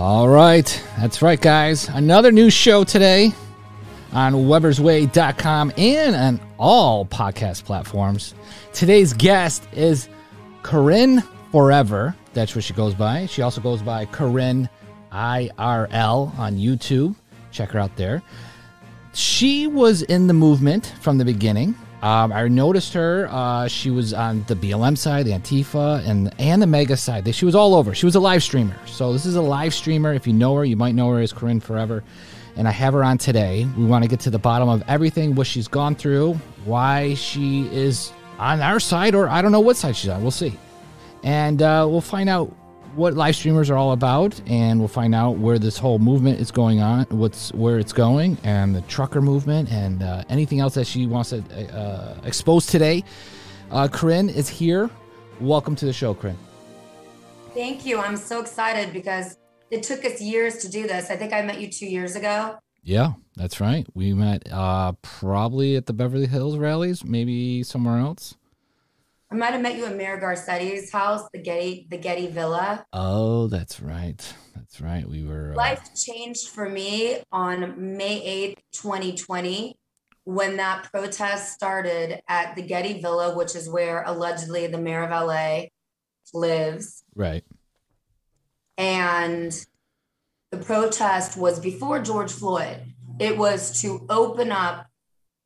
All right. That's right, guys. Another new show today on webersway.com and on all podcast platforms. Today's guest is Corinne Forever. That's what she goes by. She also goes by Corinne IRL on YouTube. Check her out there. She was in the movement from the beginning. Um, I noticed her. Uh, she was on the BLM side, the Antifa, and and the MAGA side. She was all over. She was a live streamer. So this is a live streamer. If you know her, you might know her as Corinne Forever. And I have her on today. We want to get to the bottom of everything, what she's gone through, why she is on our side, or I don't know what side she's on. We'll see. And uh, we'll find out what live streamers are all about, and we'll find out where this whole movement is going on, what's where it's going, and the trucker movement, and uh, anything else that she wants to uh, expose today. Uh, Corinne is here. Welcome to the show, Corinne. Thank you. I'm so excited because it took us years to do this. I think I met you two years ago. Yeah, that's right. We met uh, probably at the Beverly Hills rallies, maybe somewhere else. I might have met you at Mayor Garcetti's house, the Getty, the Getty Villa. Oh, that's right. That's right. We were. Uh... Life changed for me on May 8th, 2020, when that protest started at the Getty Villa, which is where allegedly the mayor of LA lives. Right. And the protest was before George Floyd. It was to open up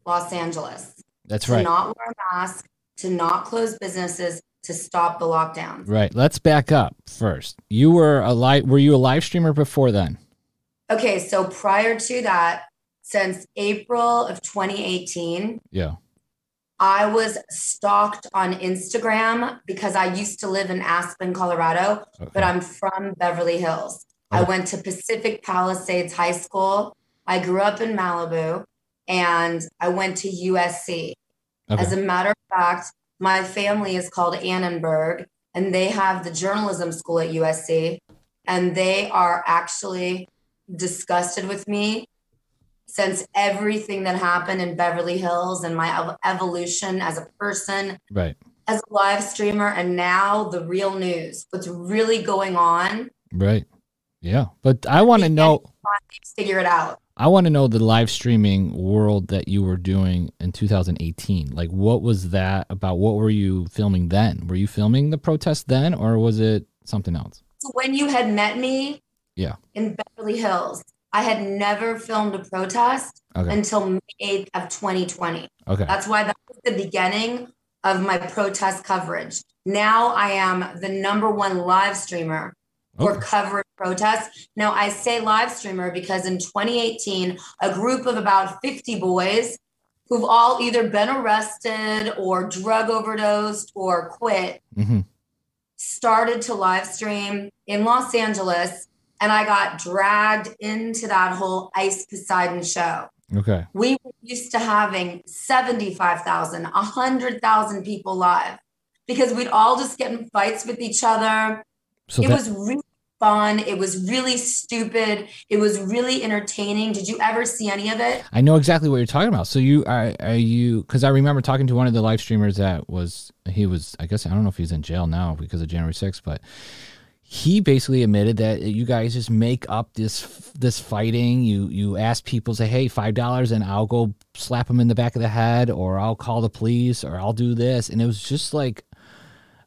Los Angeles. That's right. not wear a mask, to not close businesses, to stop the lockdowns. Right. Let's back up first. You were a live were you a live streamer before then? Okay, so prior to that, since April of 2018, yeah. I was stalked on Instagram because I used to live in Aspen, Colorado, okay. but I'm from Beverly Hills. Okay. I went to Pacific Palisades High School. I grew up in Malibu and I went to USC. Okay. As a matter of fact, my family is called Annenberg and they have the journalism school at USC. And they are actually disgusted with me since everything that happened in Beverly Hills and my evolution as a person, right, as a live streamer, and now the real news, what's really going on, right? Yeah, but I want to know. Figure it out. I want to know the live streaming world that you were doing in 2018. Like, what was that about? What were you filming then? Were you filming the protest then, or was it something else? So when you had met me, yeah, in Beverly Hills, I had never filmed a protest okay. until May 8th of 2020. Okay, that's why that was the beginning of my protest coverage. Now I am the number one live streamer or cover protests. Now, I say live streamer because in 2018, a group of about 50 boys who've all either been arrested or drug overdosed or quit mm-hmm. started to live stream in Los Angeles. And I got dragged into that whole Ice Poseidon show. Okay. We were used to having 75,000, 100,000 people live because we'd all just get in fights with each other. So it that, was really fun. It was really stupid. It was really entertaining. Did you ever see any of it? I know exactly what you're talking about. So you are, are you because I remember talking to one of the live streamers that was he was I guess I don't know if he's in jail now because of January 6th, but he basically admitted that you guys just make up this this fighting. You you ask people say, "Hey, five dollars, and I'll go slap him in the back of the head, or I'll call the police, or I'll do this," and it was just like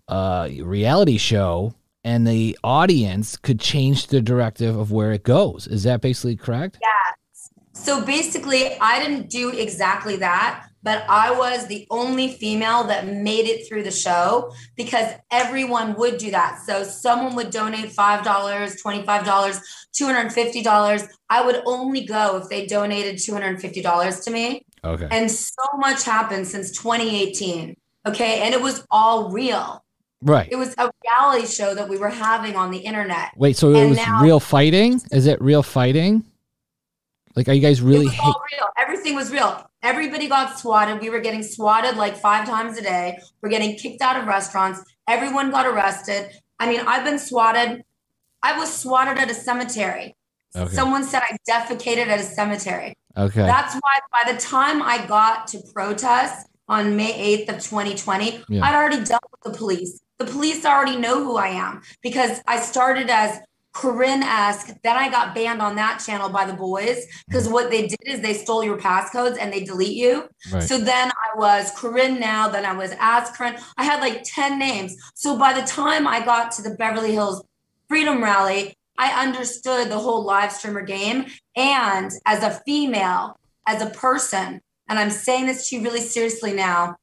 a reality show and the audience could change the directive of where it goes. Is that basically correct? Yeah. So basically, I didn't do exactly that, but I was the only female that made it through the show because everyone would do that. So someone would donate $5, $25, $250. I would only go if they donated $250 to me. Okay. And so much happened since 2018. Okay. And it was all real. Right. It was a reality show that we were having on the internet. Wait, so it was now, real fighting? Is it real fighting? Like, are you guys really? All real. Everything was real. Everybody got swatted. We were getting swatted like five times a day. We're getting kicked out of restaurants. Everyone got arrested. I mean, I've been swatted. I was swatted at a cemetery. Okay. Someone said I defecated at a cemetery. Okay. That's why by the time I got to protest on May 8th of 2020, yeah. I'd already dealt with the police the police already know who I am because I started as Corinne esque. Then I got banned on that channel by the boys because mm-hmm. what they did is they stole your passcodes and they delete you. Right. So then I was Corinne now, then I was as Corinne. I had like 10 names. So by the time I got to the Beverly Hills Freedom Rally, I understood the whole live streamer game. And as a female, as a person, and I'm saying this to you really seriously now,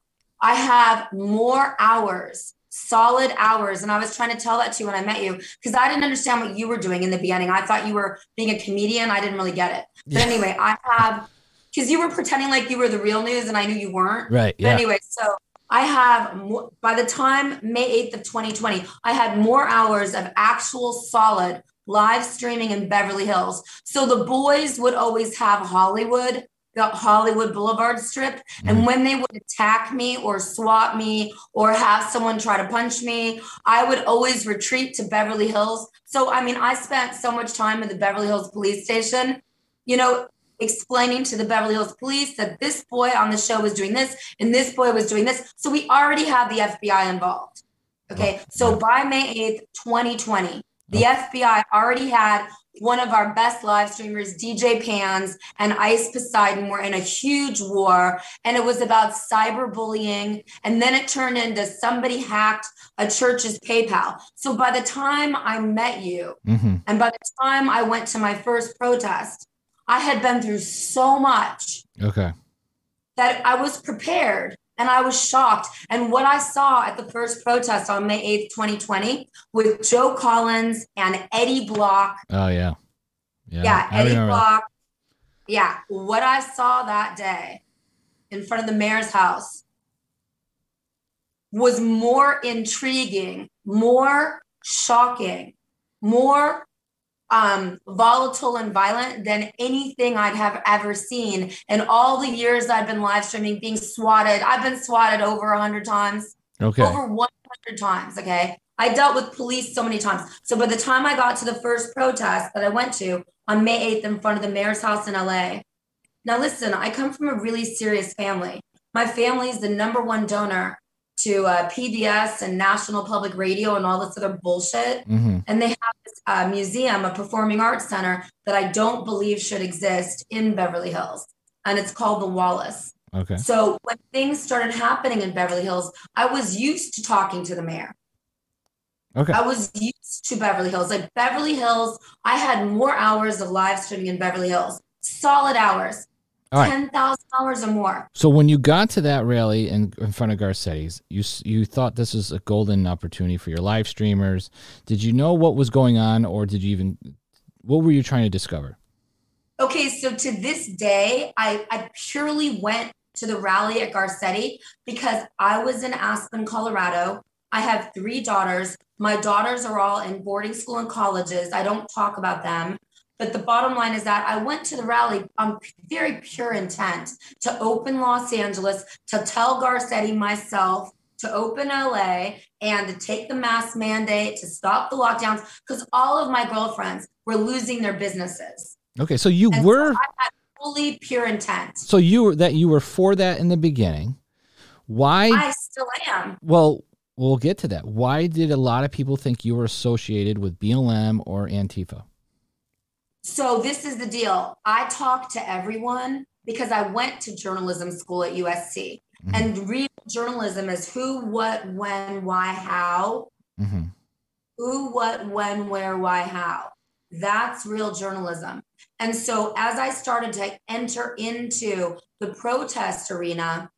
I have more hours, solid hours. And I was trying to tell that to you when I met you because I didn't understand what you were doing in the beginning. I thought you were being a comedian. I didn't really get it. But Yeah. anyway, I have, because you were pretending like you were the real news and I knew you weren't. Right. But Yeah. anyway, so I have by the time May 8th of 2020, I had more hours of actual solid live streaming in Beverly Hills. So the boys would always have Hollywood, the Hollywood Boulevard strip. And mm-hmm. when they would attack me or swat me or have someone try to punch me, I would always retreat to Beverly Hills. So, I mean, I spent so much time at the Beverly Hills police station, you know, explaining to the Beverly Hills police that this boy on the show was doing this and this boy was doing this. So we already had the FBI involved. Okay. So by May 8th, 2020, the FBI already had one of our best live streamers, DJ Pans and Ice Poseidon, were in a huge war. And it was about cyberbullying. And then it turned into somebody hacked a church's PayPal. So by the time I met you, hmm and by the time I went to my first protest, I had been through so much Okay. that I was prepared and I was shocked. And what I saw at the first protest on May 8th, 2020, with Joe Collins and Eddie Block. Oh yeah. Yeah. Yeah, Eddie remember. that. Block. Yeah, what I saw that day in front of the mayor's house was more intriguing, more shocking, more um, volatile and violent than anything I'd have ever seen in all the years I've been live streaming, being swatted. I've been swatted over a hundred times, Okay. over 100 times. Okay. I dealt with police so many times. So by the time I got to the first protest that I went to on May 8th in front of the mayor's house in LA. Now, listen, I come from a really serious family. My family is the number one donor to uh, PBS and National Public Radio and all this other bullshit. hmm And they have this uh, museum, a performing arts center that I don't believe should exist in Beverly Hills. And it's called the Wallis. Okay. So when things started happening in Beverly Hills, I was used to talking to the mayor. Okay. I was used to Beverly Hills. Like Beverly Hills, I had more hours of live streaming in Beverly Hills, solid hours, All right. 10,000 hours or more. So when you got to that rally in, in front of Garcetti's, you you thought this was a golden opportunity for your live streamers. Did you know what was going on, or did you even what were you trying to discover? Okay, so to this day, I, I purely went to the rally at Garcetti because I was in Aspen, Colorado. I have three daughters. My daughters are all in boarding school and colleges. I don't talk about them. But the bottom line is that I went to the rally on very pure intent to open Los Angeles, to tell Garcetti myself to open LA and to take the mask mandate, to stop the lockdowns, because all of my girlfriends were losing their businesses. Okay, so you And so were I had fully pure intent. so you were that you were for that in the beginning. Why? I still am. well, we'll get to that. Why did a lot of people think you were associated with BLM or Antifa? So this is the deal. I talk to everyone because I went to journalism school at USC. Mhm. And real journalism is who, what, when, why, how. hmm Who, what, when, where, why, how. That's real journalism. And so as I started to enter into the protest arena,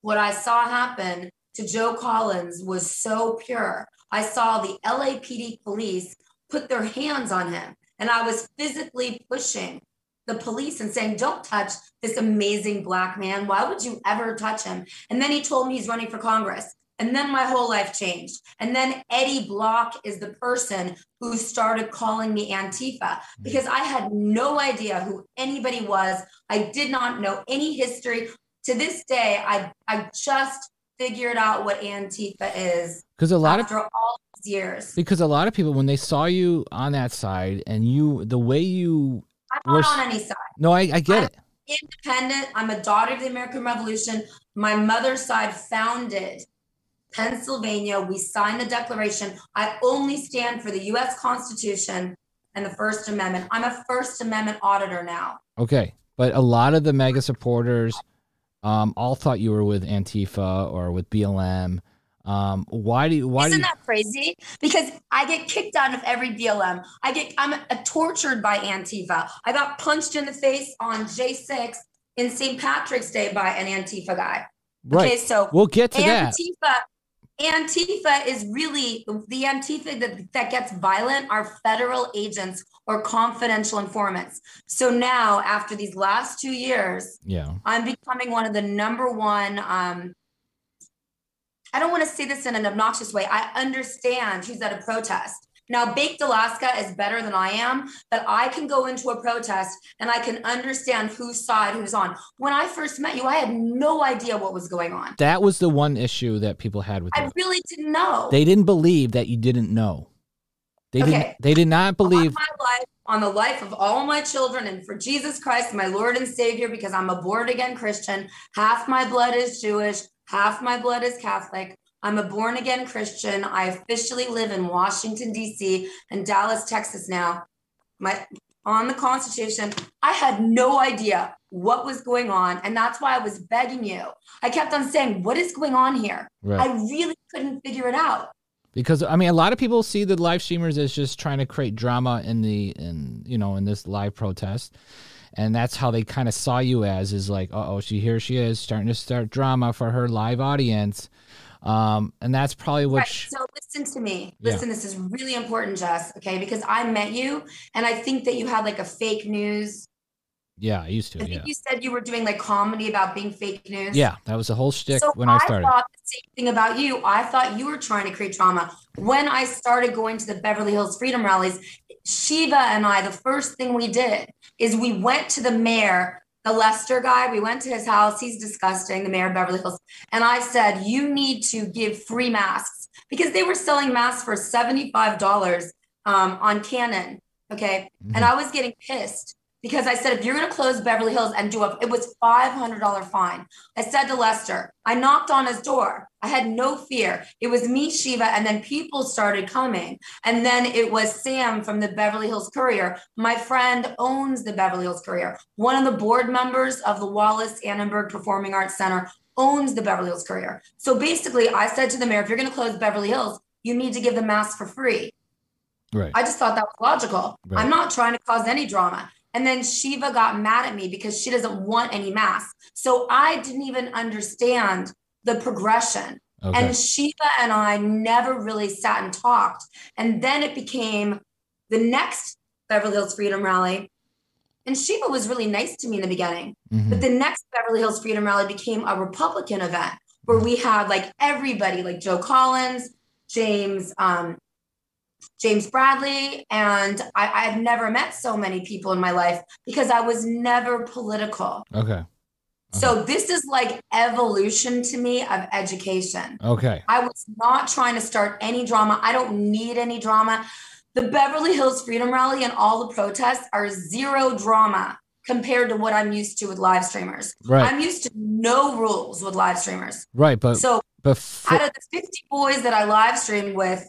what I saw happen to Joe Collins was so pure. I saw the LAPD police put their hands on him, and I was physically pushing the police and saying, Don't touch this amazing black man. Why would you ever touch him? And then he told me he's running for Congress. And then my whole life changed. And then Eddie Block is the person who started calling me Antifa because I had no idea who anybody was. I did not know any history. To this day, I, I just figured out what Antifa is Because a lot of all years. because a lot of people when they saw you on that side and you the way you I'm not on any side. no I, I get it Independent. I'm a daughter of the American Revolution. My mother's side founded Pennsylvania. We signed the Declaration. I only stand for the US Constitution and the First Amendment. I'm a First Amendment auditor now. Okay. But a lot of the MAGA supporters um, all thought you were with Antifa or with BLM. Um, why do you, why Isn't do you, that crazy? Because I get kicked out of every BLM. I get I'm tortured by Antifa. I got punched in the face on J6 in St. Patrick's Day by an Antifa guy. right? Okay, so we'll get to that. Antifa Antifa is really the Antifa that, that gets violent are federal agents or confidential informants. So now, after these last two years, Yeah. I'm becoming one of the number one. Um, I don't want to say this in an obnoxious way. I understand who's at a protest. Now, Baked Alaska is better than I am, but I can go into a protest and I can understand whose side who's on. When I first met you, I had no idea what was going on. That was the one issue that people had with you. I really didn't know. They didn't believe that you didn't know. They didn't. Okay. They did not believe. on my life, on the life of all my children, and for Jesus Christ, my Lord and Savior, because I'm a born again Christian. Half my blood is Jewish, half my blood is Catholic. I'm a born again Christian. I officially live in Washington, D.C. and Dallas, Texas now. My on the Constitution, I had no idea what was going on. And that's why I was begging you. I kept on saying, What is going on here? Right. I really couldn't figure it out. because I mean, a lot of people see the live streamers as just trying to create drama in the in you know in this live protest, and that's how they kind of saw you as is like, uh oh, she here she is starting to start drama for her live audience, um, and that's probably what. Right. sh- So listen to me. Yeah. Listen, this is really important, Jess. Okay, because I met you, and I think that you had like a fake news. yeah, I used to. I to. think Yeah, you said you were doing like comedy about being fake news. yeah, that was the whole shtick So when I started. thought the same thing about you. I thought you were trying to create drama. When I started going to the Beverly Hills Freedom rallies, Shiva and I, the first thing we did is we went to the mayor, the Lester guy. We went to his house. He's disgusting, the mayor of Beverly Hills. And I said, You need to give free masks because they were selling masks for $75 um, on Canon. Okay. Mm-hmm. And I was getting pissed because I said, if you're going to close Beverly Hills and do a, it was $500 fine. I said to Lester, I knocked on his door. I had no fear. It was me, Shiva, and then people started coming. And then it was Sam from the Beverly Hills Courier. My friend owns the Beverly Hills Courier. One of the board members of the Wallis Annenberg Performing Arts Center owns the Beverly Hills Courier. So basically, I said to the mayor, if you're going to close Beverly Hills, you need to give the masks for free. Right. I just thought that was logical. Right. I'm not trying to cause any drama. And then Shiva got mad at me because she doesn't want any masks. So I didn't even understand the progression. Okay. And Shiva and I never really sat and talked. And then it became the next Beverly Hills Freedom Rally. And Shiva was really nice to me in the beginning. Mhm. But the next Beverly Hills Freedom Rally became a Republican event where we had like everybody, like Joe Collins, James, um, James Bradley, and I, I've never met so many people in my life because I was never political. Okay. So this is like evolution to me of education. Okay. I was not trying to start any drama. I don't need any drama. The Beverly Hills Freedom Rally and all the protests are zero drama compared to what I'm used to with live streamers. Right. I'm used to no rules with live streamers. Right. But So before. out of the 50 boys that I live streamed with,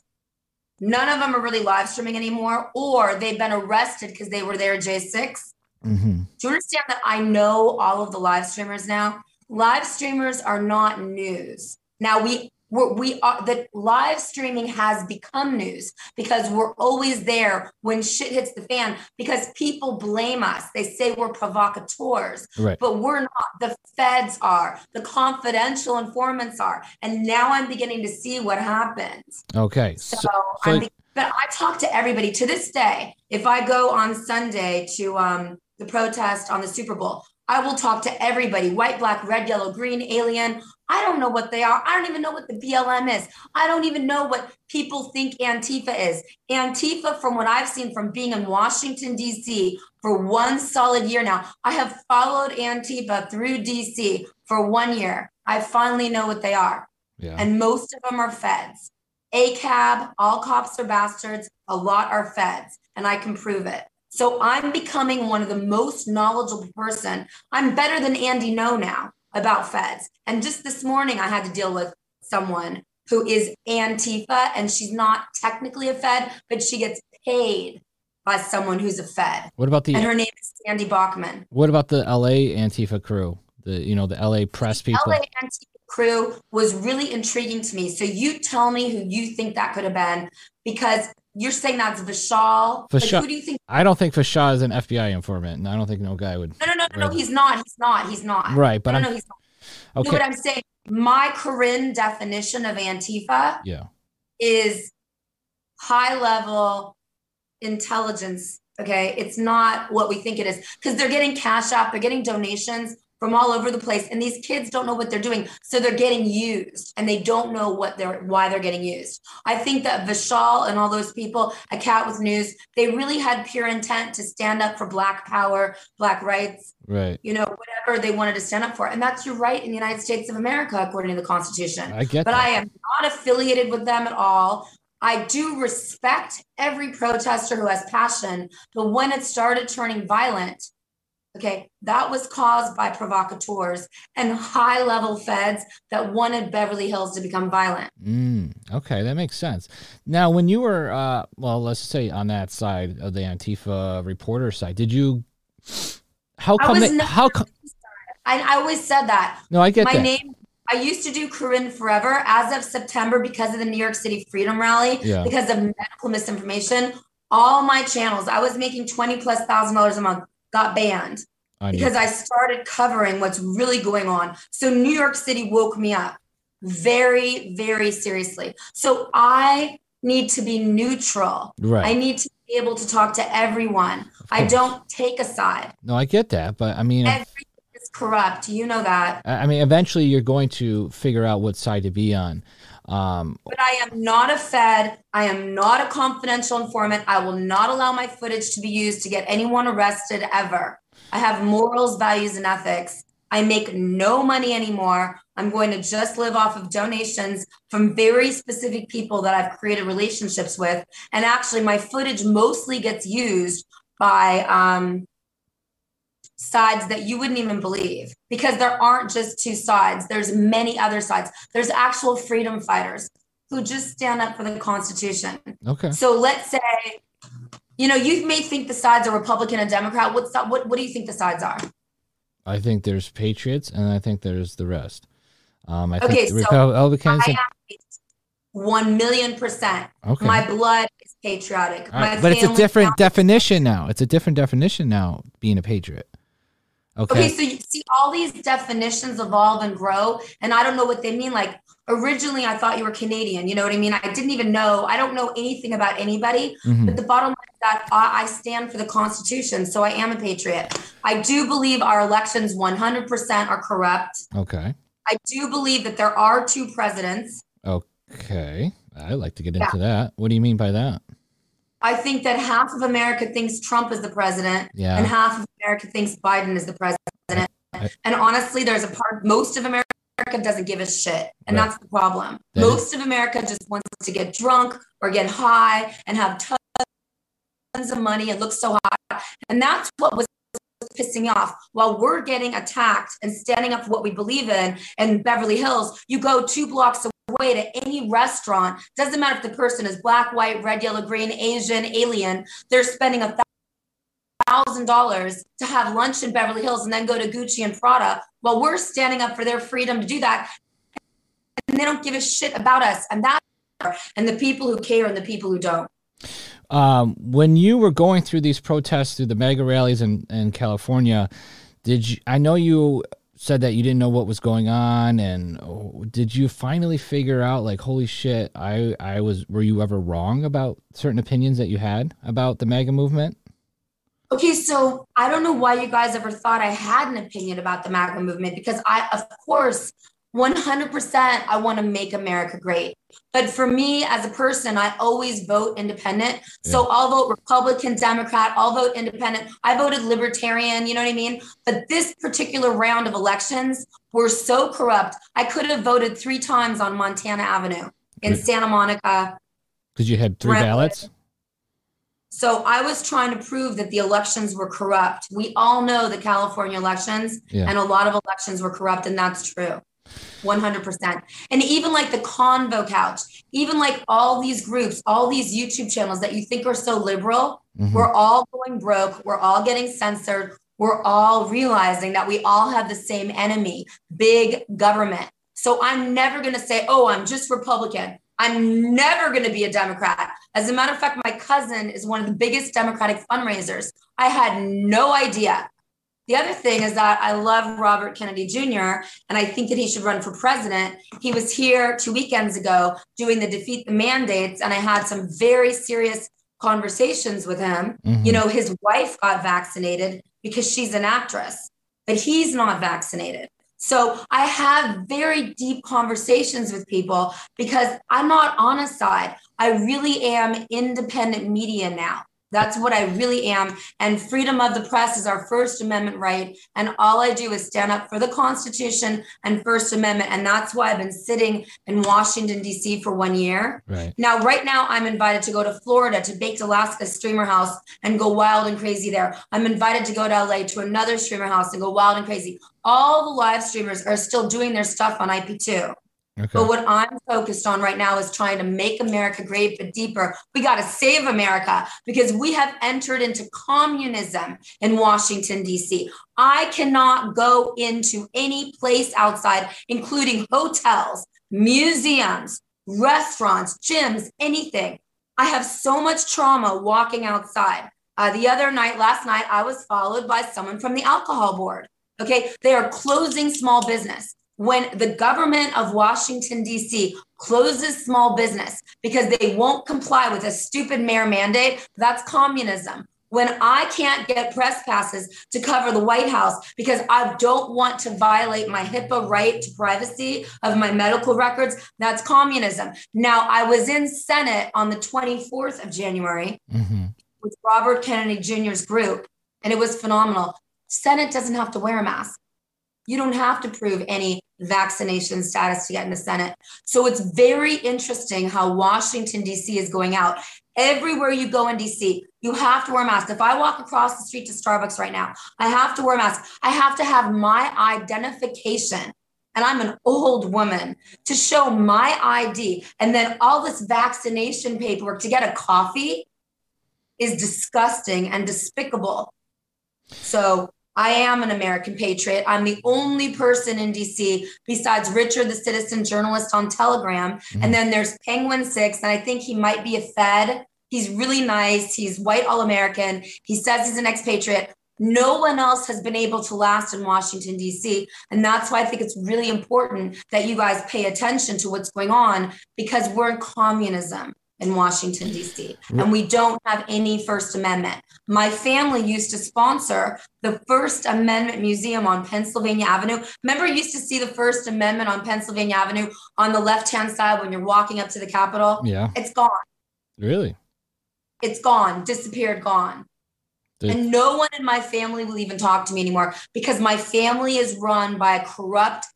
none of them are really live streaming anymore, or they've been arrested because they were there J6. Mhm. Do you understand that I know all of the live streamers now? Live streamers are not news. Now we we're, we are the live streaming has become news because we're always there when shit hits the fan because people blame us. They say we're provocateurs, Right. but we're not. The feds are, the confidential informants are, and now I'm beginning to see what happens. Okay. So, So, I'm so be- but I talk to everybody to this day. If I go on Sunday to um, the protest on the Super Bowl, I will talk to everybody white, black, red, yellow, green, alien. I don't know what they are. I don't even know what the BLM is. I don't even know what people think Antifa is. Antifa, from what I've seen from being in Washington, D.C. for one solid year now, I have followed Antifa through D.C. for one year. I finally know what they are yeah. and most of them are feds. ACAB, all cops are bastards, a lot are feds, and I can prove it. So I'm becoming one of the most knowledgeable person. I'm better than Andy Ngo now about feds. And just this morning, I had to deal with someone who is Antifa, and she's not technically a Fed, but she gets paid by someone who's a Fed. What about the And her name is Sandy Bachman. what about the LA Antifa crew? The you know the LA press people. LA Antifa crew was really intriguing to me. So you tell me who you think that could have been, because you're saying that's Vishal. Vishal- Like, who do you think? I don't think Fashaw is an FBI informant, and I don't think no guy would. No, no, no, no, no. He's not. He's not. He's not. Right, but no, I'm no, he's not. No, okay. but I'm saying my Corinne definition of Antifa yeah, is high level intelligence. Okay. It's not what we think it is because they're getting cash out, they're getting donations from all over the place. And these kids don't know what they're doing. So they're getting used and they don't know what they're why they're getting used. I think that Vishal and all those people a Cat with News, they really had pure intent to stand up for black power, black rights, right. you know, whatever they wanted to stand up for. And that's your right in the United States of America, according to the Constitution I get but that. I am not affiliated with them at all. I do respect every protester who has passion, but when it started turning violent, okay, that was caused by provocateurs and high level feds that wanted Beverly Hills to become violent. Mm, okay, that makes sense. Now, when you were, uh, well, let's say on that side of the Antifa reporter side, did you? How come? They, how come? I, I always said that. No, I get My that. name, I used to do Corinne Forever as of September because of the New York City Freedom Rally, Yeah. because of medical misinformation. All my channels, I was making 20 plus thousand dollars a month, got banned. you. because I started covering what's really going on. So New York City woke me up very, very seriously. So I need to be neutral. right. I need to be able to talk to everyone. I don't take a side. no, I get that, but I mean, Everything is corrupt. You know that. I I mean, eventually you're going to figure out what side to be on. Um, But I am not a Fed. I am not a confidential informant. I will not allow my footage to be used to get anyone arrested ever. I have morals, values, and ethics. I make no money anymore. I'm going to just live off of donations from very specific people that I've created relationships with. And actually, my footage mostly gets used by um, sides that you wouldn't even believe because there aren't just two sides. There's many other sides. There's actual freedom fighters who just stand up for the Constitution. okay. So let's say, you know, you may think the sides are Republican and Democrat. What's that? What What do you think the sides are? I think there's patriots, and I think there's the rest. Um, I Okay, think so Republicans. I am one million percent. okay. My blood is patriotic. Right, but it's a family- different definition now. It's a different definition now. Being a patriot. Okay. Okay, so you see all these definitions evolve and grow, and I don't know what they mean. Like originally, I thought you were Canadian. You know what I mean? I didn't even know. I don't know anything about anybody. Mhm. But the bottom line is that I I stand for the Constitution, so I am a patriot. I do believe our elections 100% are corrupt. Okay. I do believe that there are two presidents. Okay. I'd like to get into that. What do you mean by that? I think that half of America thinks Trump is the president, Yeah. and half of America thinks Biden is the president. I- and honestly, there's a part, most of America doesn't give a shit. And Right. that's the problem. That most of America just wants to get drunk or get high and have tons of money and look so hot. And that's what was pissing off. While we're getting attacked and standing up for what we believe in in Beverly Hills, you go two blocks away to any restaurant. Doesn't matter if the person is black, white, red, yellow, green, Asian, alien. They're spending a thousand dollars to have lunch in Beverly Hills and then go to Gucci and Prada while we're standing up for their freedom to do that. And they don't give a shit about us. And that and the people who care and the people who don't. Um, when you were going through these protests through the MAGA rallies in, in California, did you? I know you said that you didn't know what was going on, and oh, did you finally figure out like, holy shit, I I was. Were you ever wrong about certain opinions that you had about the MAGA movement? Okay, so I don't know why you guys ever thought I had an opinion about the MAGA movement because I, of course, 100% I want to make America great. But for me as a person, I always vote independent. So I'll vote Republican, Democrat, I'll vote independent. I voted libertarian, you know what I mean? But this particular round of elections were so corrupt. I could have voted three times on Montana Avenue in. Santa Monica. Because you had three ballots. So I was trying to prove that the elections were corrupt. We all know the California elections Yeah. and a lot of elections were corrupt, and that's true. 100%. And even like the Convo Couch, even like all these groups, all these YouTube channels that you think are so liberal, mm-hmm. we're all going broke. We're all getting censored. We're all realizing that we all have the same enemy big government. So I'm never going to say, oh, I'm just Republican. I'm never going to be a Democrat. As a matter of fact, my cousin is one of the biggest Democratic fundraisers. I had no idea. The other thing is that I love Robert Kennedy Jr., and I think that he should run for president. He was here two weekends ago doing the Defeat the Mandates, and I had some very serious conversations with him. Mm-hmm. You know, his wife got vaccinated because she's an actress, but he's not vaccinated. So I have very deep conversations with people because I'm not on a side. I really am independent media now. That's what I really am. And freedom of the press is our First Amendment right. And all I do is stand up for the Constitution and First Amendment. And that's why I've been sitting in Washington, D.C. for one year. Right. Now, right now, I'm invited to go to Florida to Baked Alaska Streamer House and go wild and crazy there. I'm invited to go to LA to another streamer house and go wild and crazy. All the live streamers are still doing their stuff on IP2. Okay. But what I'm focused on right now is trying to make America great but deeper. We got to save America because we have entered into communism in Washington, D.C. I cannot go into any place outside, including hotels, museums, restaurants, gyms, anything. I have so much trauma walking outside. Uh, the other night, last night, I was followed by someone from the alcohol board. Okay. They are closing small business when the government of Washington, D.C. closes small business because they won't comply with a stupid mayor mandate, that's communism. When I can't get press passes to cover the White House because I don't want to violate my HIPAA right to privacy of my medical records, that's communism. Now, I was in Senate on the 24th of January mm-hmm. with Robert Kennedy Jr.'s group, and it was phenomenal. Senate doesn't have to wear a mask. You don't have to prove any vaccination status to get in the Senate. So it's very interesting how Washington, D.C. is going out. Everywhere you go in DC, you have to wear a mask. If I walk across the street to Starbucks right now, I have to wear a mask. I have to have my identification and I'm an old woman to show my ID and then all this vaccination paperwork to get a coffee is disgusting and despicable. So I am an American patriot. I'm the only person in DC besides Richard, the citizen journalist on Telegram. Mm-hmm. And then there's Penguin Six, and I think he might be a Fed. He's really nice. He's white all American. He says he's an expatriate. No one else has been able to last in Washington, D.C. And that's why I think it's really important that you guys pay attention to what's going on because we're in communism in Washington, D.C., and we don't have any First Amendment. My family used to sponsor the First Amendment Museum on Pennsylvania Avenue. Remember, you used to see the First Amendment on Pennsylvania Avenue on the left hand side when you're walking up to the Capitol? Yeah. It's gone. Really? It's gone, disappeared, gone. And no one in my family will even talk to me anymore because my family is run by a corrupt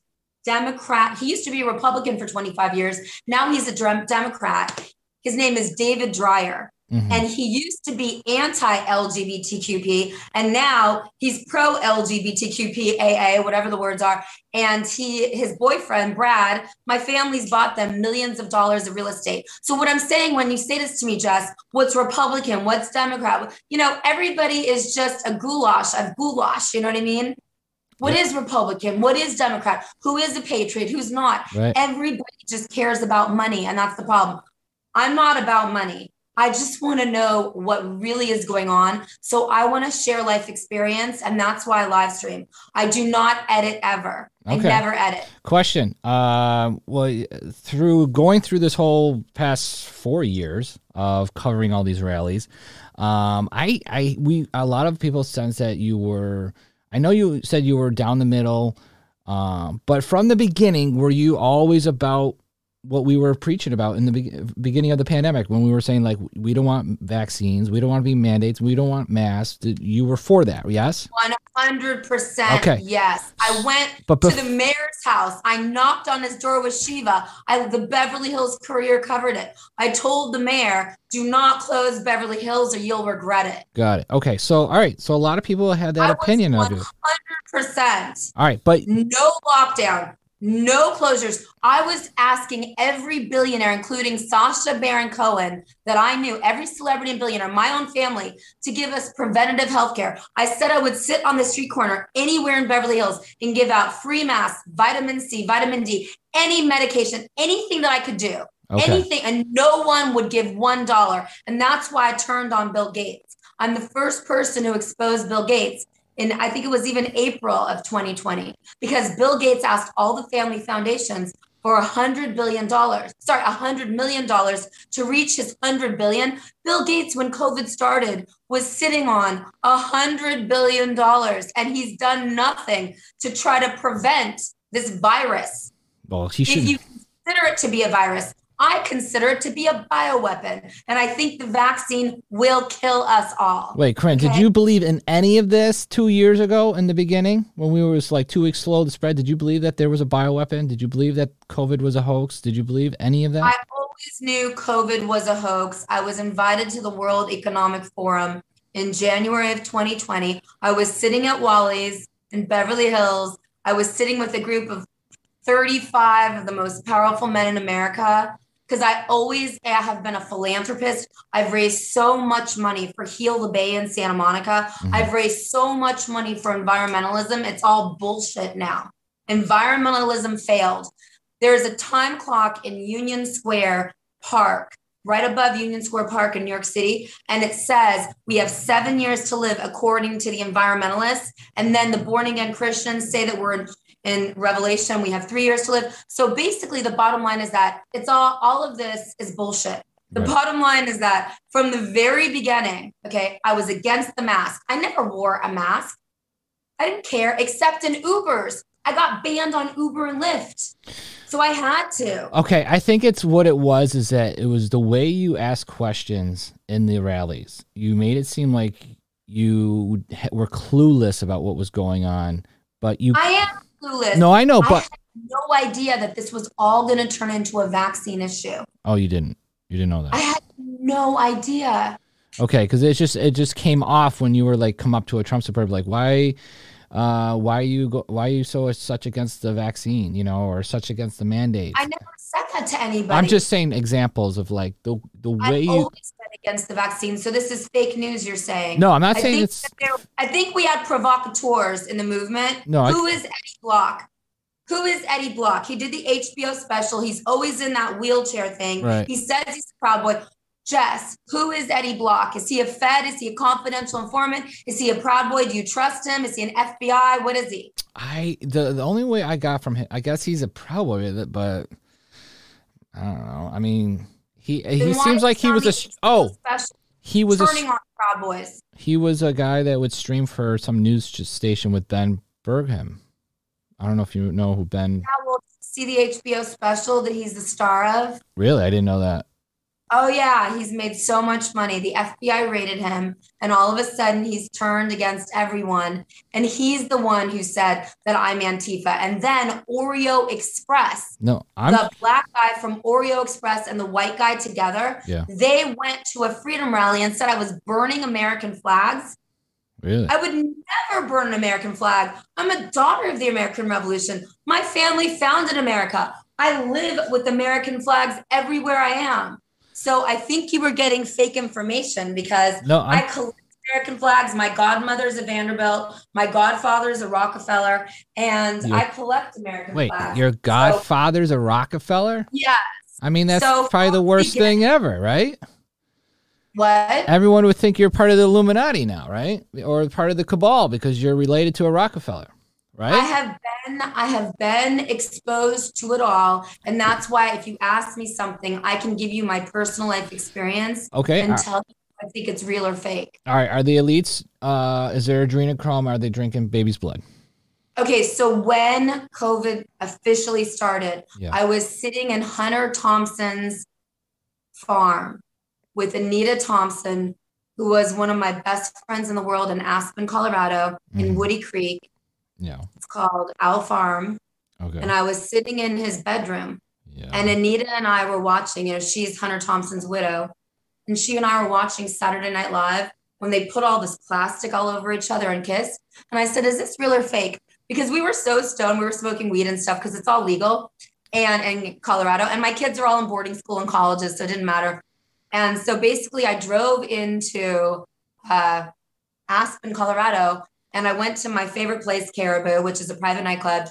Democrat. He used to be a Republican for 25 years. Now he's a Democrat. His name is David Dreier. Mm-hmm. And he used to be anti LGBTQP, and now he's pro LGBTQPAA, whatever the words are. And he, his boyfriend, Brad, my family's bought them millions of dollars of real estate. So, what I'm saying when you say this to me, Jess, what's Republican, what's Democrat? You know, everybody is just a goulash, a goulash. You know what I mean? What is Republican? What is Democrat? Who is a patriot? Who's not? Right. Everybody just cares about money. And that's the problem. I'm not about money. I just want to know what really is going on. So I want to share life experience, and that's why I live stream. I do not edit ever. Okay. I never edit. Question. Uh, well, through going through this whole past four years of covering all these rallies, um, I, I, we, a lot of people sense that you were. I know you said you were down the middle, um, but from the beginning, were you always about what we were preaching about in the be- beginning of the pandemic when we were saying like we don't want vaccines, we don't want to be mandates, we don't want masks. You were for that, yes? One hundred percent. Okay. Yes, I went but to the mayor's house. I knocked on his door with Shiva. I the Beverly Hills Courier covered it. I told the mayor, "Do not close Beverly Hills, or you'll regret it." Got it. Okay, so all right, so a lot of people had that I opinion of you. One hundred percent. All right, but no lockdown no closures. I was asking every billionaire, including Sacha Baron Cohen, that I knew, every celebrity and billionaire, my own family, to give us preventative health care. I said I would sit on the street corner anywhere in Beverly Hills and give out free masks, vitamin C, vitamin D, any medication, anything that I could do. Okay. Anything, and no one would give one dollar. And that's why I turned on Bill Gates. I'm the first person who exposed Bill Gates in I think it was even April of 2020 because Bill Gates asked all the family foundations for a hundred billion dollars, sorry, a hundred million dollars to reach his hundred billion. Bill Gates, when COVID started, was sitting on a hundred billion dollars, and he's done nothing to try to prevent this virus. Well, he should. If you consider it to be a virus, I consider it to be a bioweapon. And I think the vaccine will kill us all. Wait, Corinne, okay? did you believe in any of this two years ago in the beginning when we were like two weeks slow to spread? Did you believe that there was a bioweapon? Did you believe that COVID was a hoax? Did you believe any of that? I always knew COVID was a hoax. I was invited to the World Economic Forum in January of 2020. I was sitting at Wally's in Beverly Hills. I was sitting with a group of 35 of the most powerful men in America because I always I have been a philanthropist. I've raised so much money for Heal the Bay in Santa Monica. Mm-hmm. I've raised so much money for environmentalism. It's all bullshit now. Environmentalism failed. There's a time clock in Union Square Park, right above Union Square Park in New York City. And it says we have seven years to live according to the environmentalists. And then the born again Christians say that we're in Revelation. We have three years to live. So basically, the bottom line is that it's all, all of this is bullshit. The right. bottom line is that from the very beginning, okay, I was against the mask. I never wore a mask. I didn't care, except in Ubers. I got banned on Uber and Lyft. So I had to. Okay, I think it's what it was is that it was the way you asked questions in the rallies. You made it seem like you were clueless about what was going on, but you I am clueless. No, I know, but I no idea that this was all going to turn into a vaccine issue. Oh, you didn't. You didn't know that. I had no idea. Okay, because it just it just came off when you were like come up to a Trump supporter like why, uh, why are you go, why are you so such against the vaccine, you know, or such against the mandate? I never said that to anybody. I'm just saying examples of like the the way I've you. Always against the vaccine, so this is fake news. You're saying? No, I'm not I saying it's. There, I think we had provocateurs in the movement. No, who I... is Eddie Block? Who is Eddie Block? He did the HBO special. He's always in that wheelchair thing. Right. He says he's a Proud Boy. Jess, who is Eddie Block? Is he a Fed? Is he a confidential informant? Is he a Proud Boy? Do you trust him? Is he an FBI? What is he? I the the only way I got from him, I guess he's a Proud Boy, but I don't know. I mean, he uh, then he seems like he was a oh he was turning a, on Proud Boys. He was a guy that would stream for some news station with Ben Bergquam. I don't know if you know who Ben. Yeah, well, see the HBO special that he's the star of. Really, I didn't know that. Oh yeah, he's made so much money. The FBI raided him, and all of a sudden he's turned against everyone. And he's the one who said that I'm Antifa. And then Oreo Express, no, I'm the black guy from Oreo Express and the white guy together. Yeah, they went to a freedom rally and said I was burning American flags. Really? I would never burn an American flag. I'm a daughter of the American Revolution. My family founded America. I live with American flags everywhere I am. So I think you were getting fake information because no, I'm- I collect American flags. My godmother's a Vanderbilt. My godfather's a Rockefeller, and You're, I collect American wait, flags. Wait, your godfather's so, a Rockefeller? Yes. I mean, that's so, probably the worst thing ever, right? What? Everyone would think you're part of the Illuminati now, right? Or part of the cabal because you're related to a Rockefeller, right? I have been I have been exposed to it all, and that's why if you ask me something, I can give you my personal life experience. Okay. And tell you I think it's real or fake. All right. Are the elites? Uh, is there adrenochrome? Are they drinking baby's blood? Okay, so when COVID officially started, yeah. I was sitting in Hunter Thompson's farm with Anita Thompson, who was one of my best friends in the world in Aspen, Colorado, mm. in Woody Creek. Yeah. It's called Owl Farm. Okay. And I was sitting in his bedroom. Yeah. And Anita and I were watching, you know, she's Hunter Thompson's widow. And she and I were watching Saturday Night Live when they put all this plastic all over each other and kiss. And I said, Is this real or fake? because we were so stoned. We were smoking weed and stuff because it's all legal and in Colorado. And my kids are all in boarding school and colleges, so it didn't matter. And so basically, I drove into uh, Aspen, Colorado, and I went to my favorite place, Caribou, which is a private nightclub.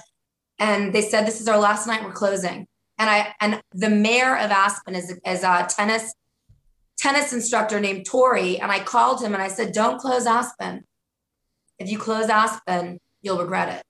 And they said, "This is our last night. We're closing." And I and the mayor of Aspen is is a tennis tennis instructor named Torre. And I called him and I said, "Don't close Aspen. If you close Aspen, you'll regret it."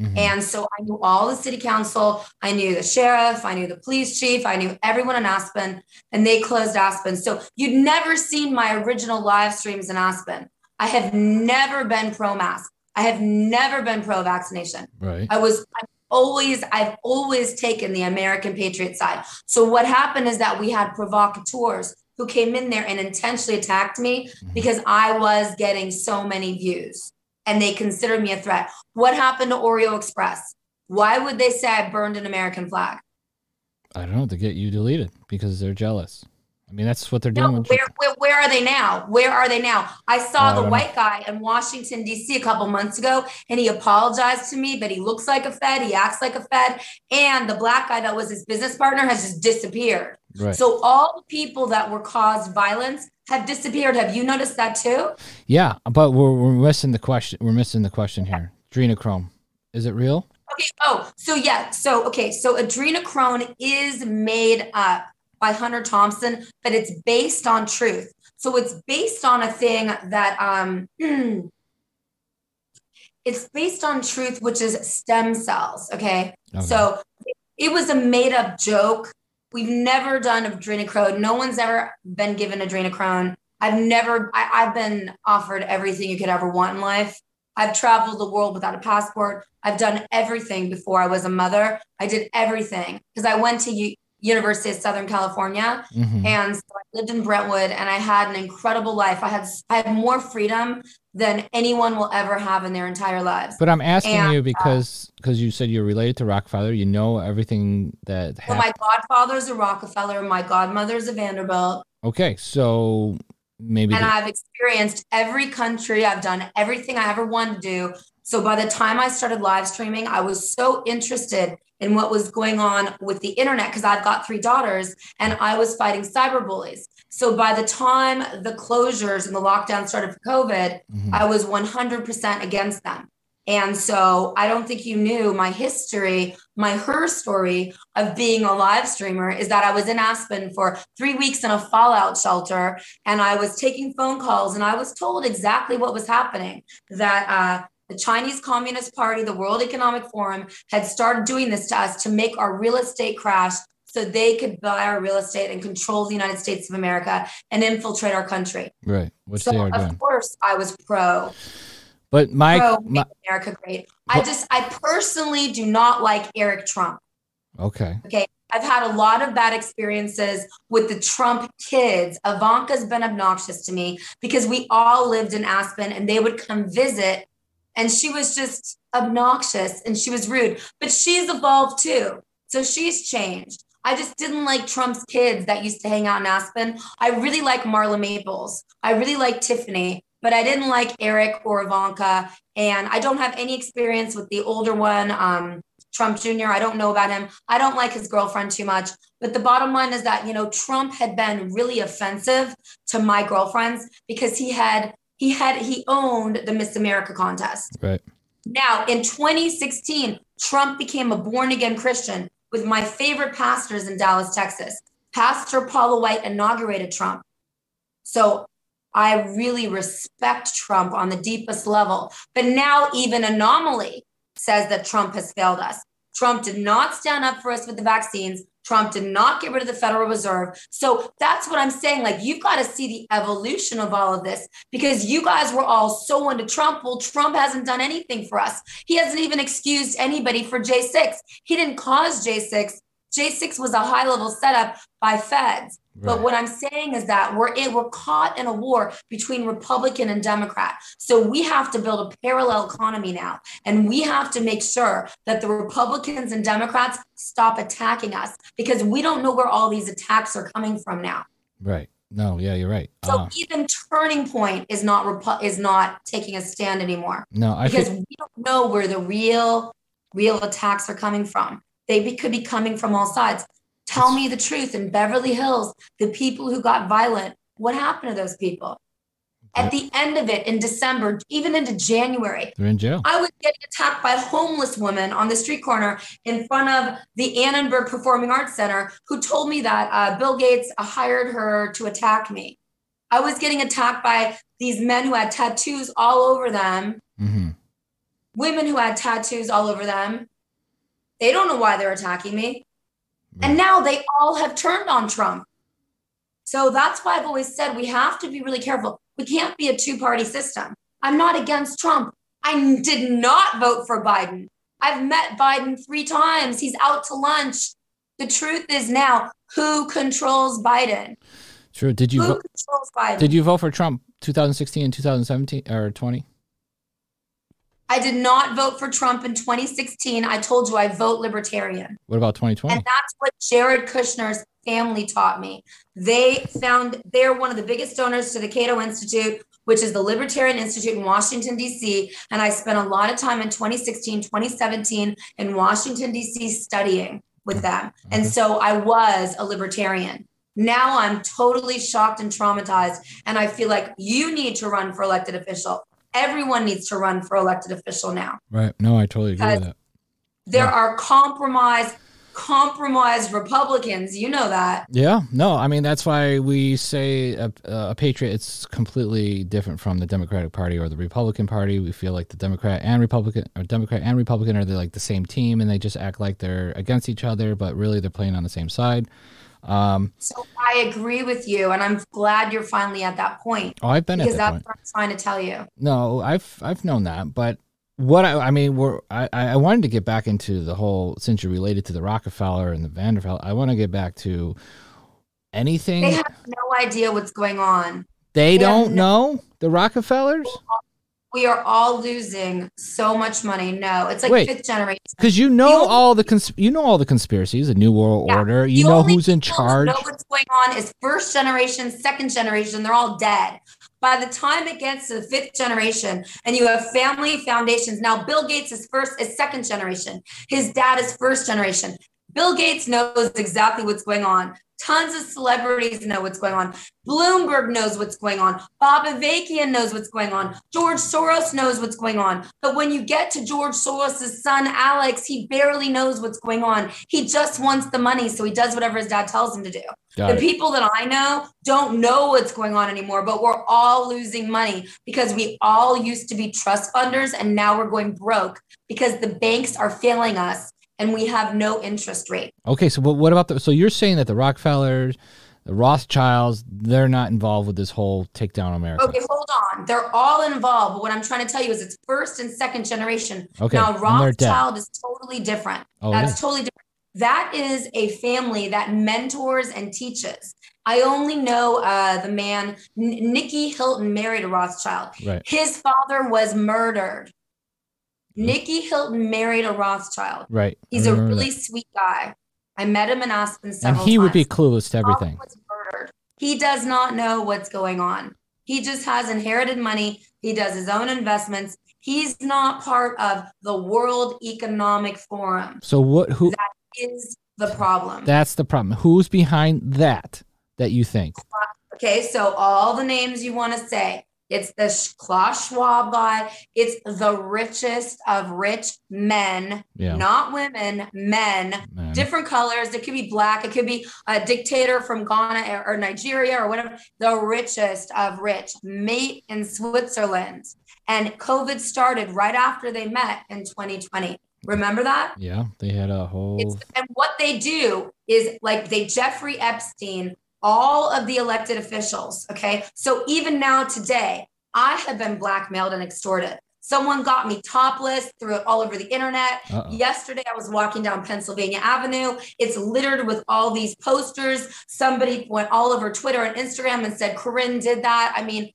Mm-hmm. And so I knew all the city council, I knew the sheriff, I knew the police chief, I knew everyone in Aspen, and they closed Aspen. So you'd never seen my original live streams in Aspen. I have never been pro mask. I have never been pro vaccination. Right. I was I've always I've always taken the American patriot side. So what happened is that we had provocateurs who came in there and intentionally attacked me mm-hmm. because I was getting so many views and they considered me a threat. What happened to Oreo Express? Why would they say I burned an American flag? I don't know to get you deleted because they're jealous. I mean, that's what they're doing. No, where, where, where, are they now? Where are they now? I saw the white guy in Washington, D.C. a couple months ago, and he apologized to me, but he looks like a Fed. He acts like a Fed. And the black guy that was his business partner has just disappeared. Right. So all the people that were caused violence have disappeared. Have you noticed that too? Yeah, but we're, we're missing the question. We're missing the question here. Adrenochrome, is it real? Okay. Oh, so yeah. So okay. So adrenochrome is made up by Hunter Thompson, but it's based on truth. So it's based on a thing that um it's based on truth, which is stem cells. Okay. okay. So it was a made up joke We've never done adrenochrome. No one's ever been given adrenochrome. I've never, I, I've been offered everything you could ever want in life. I've traveled the world without a passport. I've done everything before I was a mother. I did everything because I went to University of Southern California mm-hmm. and so I lived in Brentwood and I had an incredible life. I had I had more freedom than anyone will ever have in their entire lives. But I'm asking and, you uh, because because uh, you said you're related to Rockefeller, you know everything that. Well, my godfather's a Rockefeller, my godmother's a Vanderbilt. Okay, so maybe. And the- I've experienced every country. I've done everything I ever wanted to do. So by the time I started live streaming, I was so interested in what was going on with the internet because I've got three daughters and I was fighting cyber bullies. So by the time the closures and the lockdown started for COVID, mm-hmm. I was 100% against them. And so I don't think you knew my history, my her story of being a live streamer is that I was in Aspen for three weeks in a fallout shelter and I was taking phone calls and I was told exactly what was happening that uh, the Chinese Communist Party, the World Economic Forum had started doing this to us to make our real estate crash so they could buy our real estate and control the United States of America and infiltrate our country. Right. Which so they are doing. Of course, I was pro. But my, pro my America great. I just I personally do not like Eric Trump. Okay. Okay. I've had a lot of bad experiences with the Trump kids. Ivanka's been obnoxious to me because we all lived in Aspen and they would come visit and she was just obnoxious and she was rude, but she's evolved too. So she's changed. I just didn't like Trump's kids that used to hang out in Aspen. I really like Marla Maples. I really like Tiffany, but I didn't like Eric or Ivanka. And I don't have any experience with the older one, um, Trump Jr. I don't know about him. I don't like his girlfriend too much. But the bottom line is that, you know, Trump had been really offensive to my girlfriends because he had he had he owned the Miss America contest. Right. Now, in 2016, Trump became a born again Christian with my favorite pastors in Dallas, Texas. Pastor Paula White inaugurated Trump. So I really respect Trump on the deepest level. But now, even Anomaly says that Trump has failed us. Trump did not stand up for us with the vaccines. Trump did not get rid of the Federal Reserve. So that's what I'm saying. Like, you've got to see the evolution of all of this because you guys were all so into Trump. Well, Trump hasn't done anything for us. He hasn't even excused anybody for J6. He didn't cause J6. J6 was a high level setup by feds. Right. But what I'm saying is that we're in, we're caught in a war between Republican and Democrat. So we have to build a parallel economy now, and we have to make sure that the Republicans and Democrats stop attacking us because we don't know where all these attacks are coming from now. Right. No, yeah, you're right. So Uh, even Turning Point is not repu- is not taking a stand anymore no, I because feel, we don't know where the real real attacks are coming from. They be, could be coming from all sides. Tell me the truth. In Beverly Hills, the people who got violent, what happened to those people? At the end of it, in December, even into January, they're in jail. I was getting attacked by a homeless woman on the street corner in front of the Annenberg Performing Arts Center who told me that uh, Bill Gates hired her to attack me. I was getting attacked by these men who had tattoos all over them, hmm women who had tattoos all over them. They don't know why they're attacking me. And now they all have turned on Trump. So that's why I've always said we have to be really careful. We can't be a two party system. I'm not against Trump. I did not vote for Biden. I've met Biden three times. He's out to lunch. The truth is now who controls Biden? True. Did you Who vo- controls Biden? did you vote for Trump 2016 and 2017 or 20? I did not vote for Trump in 2016. I told you I vote libertarian. What about 2020? And that's what Jared Kushner's family taught me. They found they're one of the biggest donors to the Cato Institute, which is the Libertarian Institute in Washington, D.C. And I spent a lot of time in 2016, 2017 in Washington, D.C. studying with them. Mm-hmm. And so I was a libertarian. Now I'm totally shocked and traumatized. And I feel like you need to run for elected official. Everyone needs to run for elected official now. Right. No, I totally agree with that. There Yeah. are compromised, compromised Republicans. You know that. Yeah, no, I mean that's why we say a, a patriot. It's completely different from the Democratic Party or the Republican Party. We feel like the Democrat and Republican, or Democrat and Republican, are they like the same team, and they just act like they're against each other, but really they're playing on the same side. Um, So I agree with you, and I'm glad you're finally at that point oh, I've been because at that that's point. what I'm trying to tell you. No, I've I've known that, but what I, I mean, we're I, I wanted to get back into the whole since you're related to the Rockefeller and the Vanderbilt. I want to get back to anything They have no idea what's going on. they they don't know the Rockefellers. We are all losing so much money. No, it's like Wait. fifth generation. Because you know only- all the cons- you know all the conspiracies, the New World Yeah. Order. You know who's in charge. Know what's going on is first generation, second generation. They're all dead. By the time it gets to the fifth generation, and you have family foundations. Now, Bill Gates is first, is second generation. His dad is first generation. Bill Gates knows exactly what's going on. Tons of celebrities know what's going on. Bloomberg knows what's going on. Bob Avakian knows what's going on. George Soros knows what's going on. But when you get to George Soros' son, Alex, he barely knows what's going on. He just wants the money, so he does whatever his dad tells him to do. Got the it. people that I know don't know what's going on anymore, but we're all losing money because we all used to be trust funders and now we're going broke because the banks are failing us and we have no interest rate. Okay, so what, what about the? So you're saying that the Rockefellers, the Rothschilds, they're not involved with this whole takedown America. Okay, hold on. They're all involved, but what I'm trying to tell you is it's first and second generation. Okay, Now, and they're dead. Rothschild is totally different. Oh, That's totally different. That is a family that mentors and teaches. I only know uh, the man, N- Nikki Hilton married a Rothschild. Right. His father was murdered. Nikki Hilton married a Rothschild. Right. He's a really that. sweet guy. I met him in Aspen And he times. would be clueless to everything. He does not know what's going on. He just has inherited money. He does his own investments. He's not part of the World Economic Forum. So what? Who? Is the problem. That's the problem. Who's behind that? That you think? Okay, so all the names you want to say. It's the Klaus Schwab guy. It's the richest of rich men, Yeah. not women, men. Man. different colors. It could be black. It could be a dictator from Ghana or, or Nigeria or whatever. The richest of rich, mate in Switzerland. And COVID started right after they met in 2020. Remember that? Yeah, they had a whole. It's, and what they do is like they Jeffrey Epstein all of the elected officials. Okay. So even now today, I have been blackmailed and extorted. Someone got me topless, threw it all over the internet. Uh-oh. Yesterday, I was walking down Pennsylvania Avenue. It's littered with all these posters. Somebody went all over Twitter and Instagram and said, Corinne did that. I mean,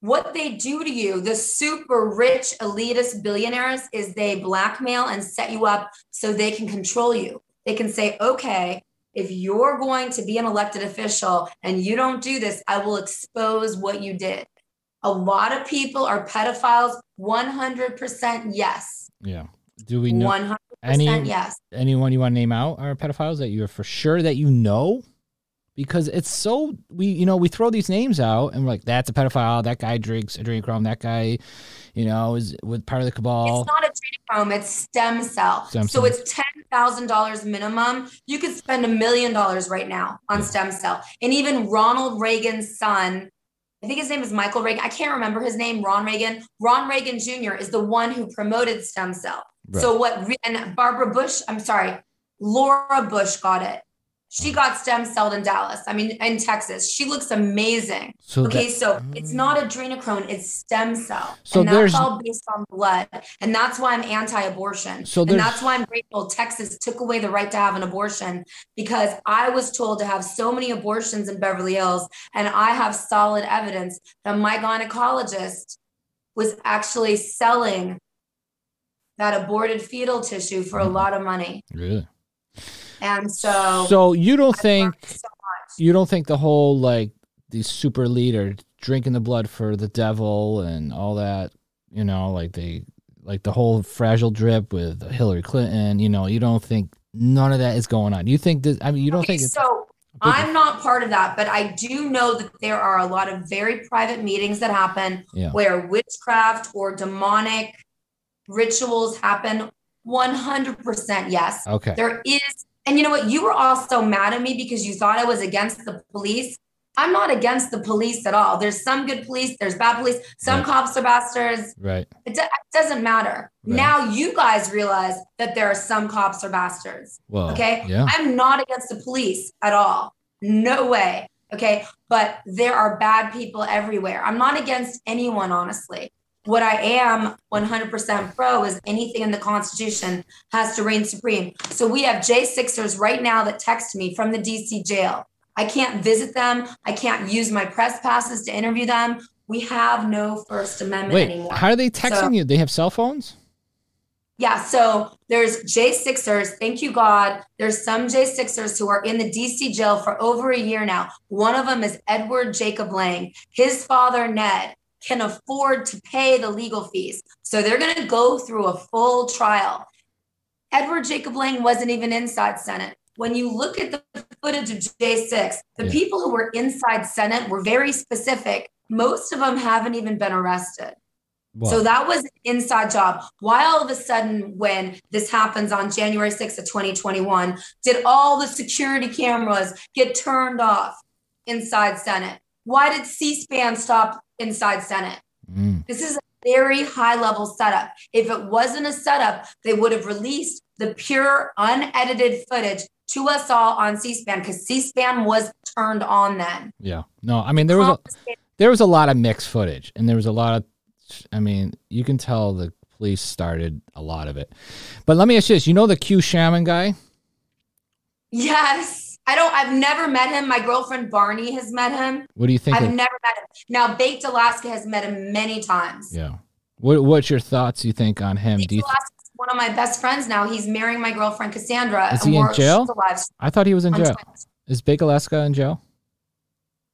what they do to you, the super rich elitist billionaires, is they blackmail and set you up so they can control you. They can say, okay, if you're going to be an elected official and you don't do this, I will expose what you did. A lot of people are pedophiles. 100% yes. Yeah. Do we know 100% any yes. anyone you want to name out are pedophiles that you're for sure that you know? Because it's so we you know we throw these names out and we're like that's a pedophile. That guy drinks adrenochrome. That guy, you know, is with part of the cabal. It's not adrenochrome, it's stem cell. Stem so it's $10,000 minimum. You could spend a million dollars right now on Yeah. stem cell. And even Ronald Reagan's son, I think his name is Michael Reagan. I can't remember his name, Ron Reagan. Ron Reagan Jr. is the one who promoted stem cell. Right. So what and Barbara Bush, I'm sorry, Laura Bush got it. She got stem celled in Dallas. I mean, in Texas. She looks amazing. so Okay, that- so it's not adrenochrome, it's stem cell. So and that's all based on blood. And that's why I'm anti-abortion. So and that's why I'm grateful Texas took away the right to have an abortion because I was told to have so many abortions in Beverly Hills. And I have solid evidence that my gynecologist was actually selling that aborted fetal tissue for a lot of money. really. And so, So you don't I've think so you don't think the whole like the super leader drinking the blood for the devil and all that, you know, like they like the whole fragile drip with Hillary Clinton, you know, you don't think none of that is going on. You think this I mean you don't Okay, think it's so I'm not part of that, but I do know that there are a lot of very private meetings that happen Yeah. where witchcraft or demonic rituals happen. 100% yes. okay. There is, and you know what? You were also mad at me because you thought I was against the police. I'm not against the police at all. There's some good police, there's bad police, some Right. cops are bastards. Right. It, do- it doesn't matter. Right. Now you guys realize that there are some cops are bastards. Well, Okay. Yeah. I'm not against the police at all. No way. Okay. But there are bad people everywhere. I'm not against anyone, honestly. What I am 100% pro is anything in the Constitution has to reign supreme. So we have J6ers right now that text me from the DC jail. I can't visit them. I can't use my press passes to interview them. We have no First Amendment Wait, anymore. how are they texting So- you? They have cell phones? Yeah, so there's J6ers. Thank you, God. There's some J6ers who are in the DC jail for over a year now. One of them is Edward Jacob Lang. His father, Ned, can afford to pay the legal fees. So they're going to go through a full trial. Edward Jacob Lang wasn't even inside Senate. When you look at the footage of J6, the Yeah. people who were inside Senate were very specific. Most of them haven't even been arrested. Well, So that was an inside job. Why all of a sudden, when this happens on January 6th of 2021, did all the security cameras get turned off inside Senate? Why did C-SPAN stop inside Senate? mm, This is a very high level setup. If it wasn't a setup, they would have released the pure unedited footage to us all on C-SPAN because C-SPAN was turned on then. yeah. No, I mean there was a there was a lot of mixed footage and there was a lot of i mean you can tell the police started a lot of it but let me ask you this you know the q shaman guy Yes. I don't, I've never met him. My girlfriend Barney has met him. what do you think I've of, never met him. Now, Baked Alaska has met him many times. yeah what, what's your thoughts you think on him Baked do you th- Alaska is one of my best friends now. He's marrying my girlfriend Cassandra. Is he in jail? i thought he was in jail is Baked alaska in jail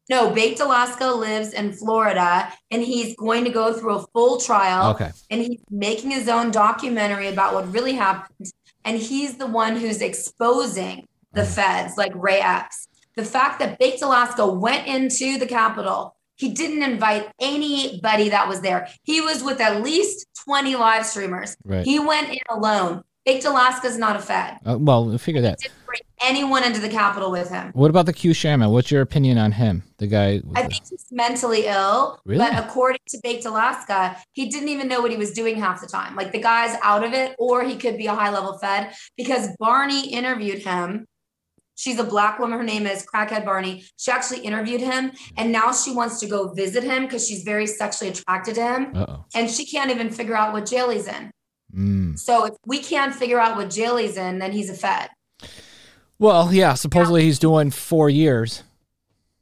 No, Baked Alaska lives in Florida and he's going to go through a full trial okay and he's making his own documentary about what really happened. And he's the one who's exposing the Mm. feds like Ray Epps. The fact that Baked Alaska went into the Capitol, he didn't invite anybody that was there. He was with at least 20 live streamers. right He went in alone. Baked Alaska's not a fed. uh, well figure that Didn't bring anyone into the Capitol with him. what about the q shaman what's your opinion on him the guy I the- think he's mentally ill, Really? but according to Baked Alaska, he didn't even know what he was doing half the time. Like the guy's out of it, or he could be a high level fed because Barney interviewed him. She's a black woman. Her name is Crackhead Barney. She actually interviewed him, and now she wants to go visit him because she's very sexually attracted to him, uh-oh and she can't even figure out what jail he's in. mm. So if we can't figure out what jail he's in, then he's a fed. well yeah supposedly he's doing four years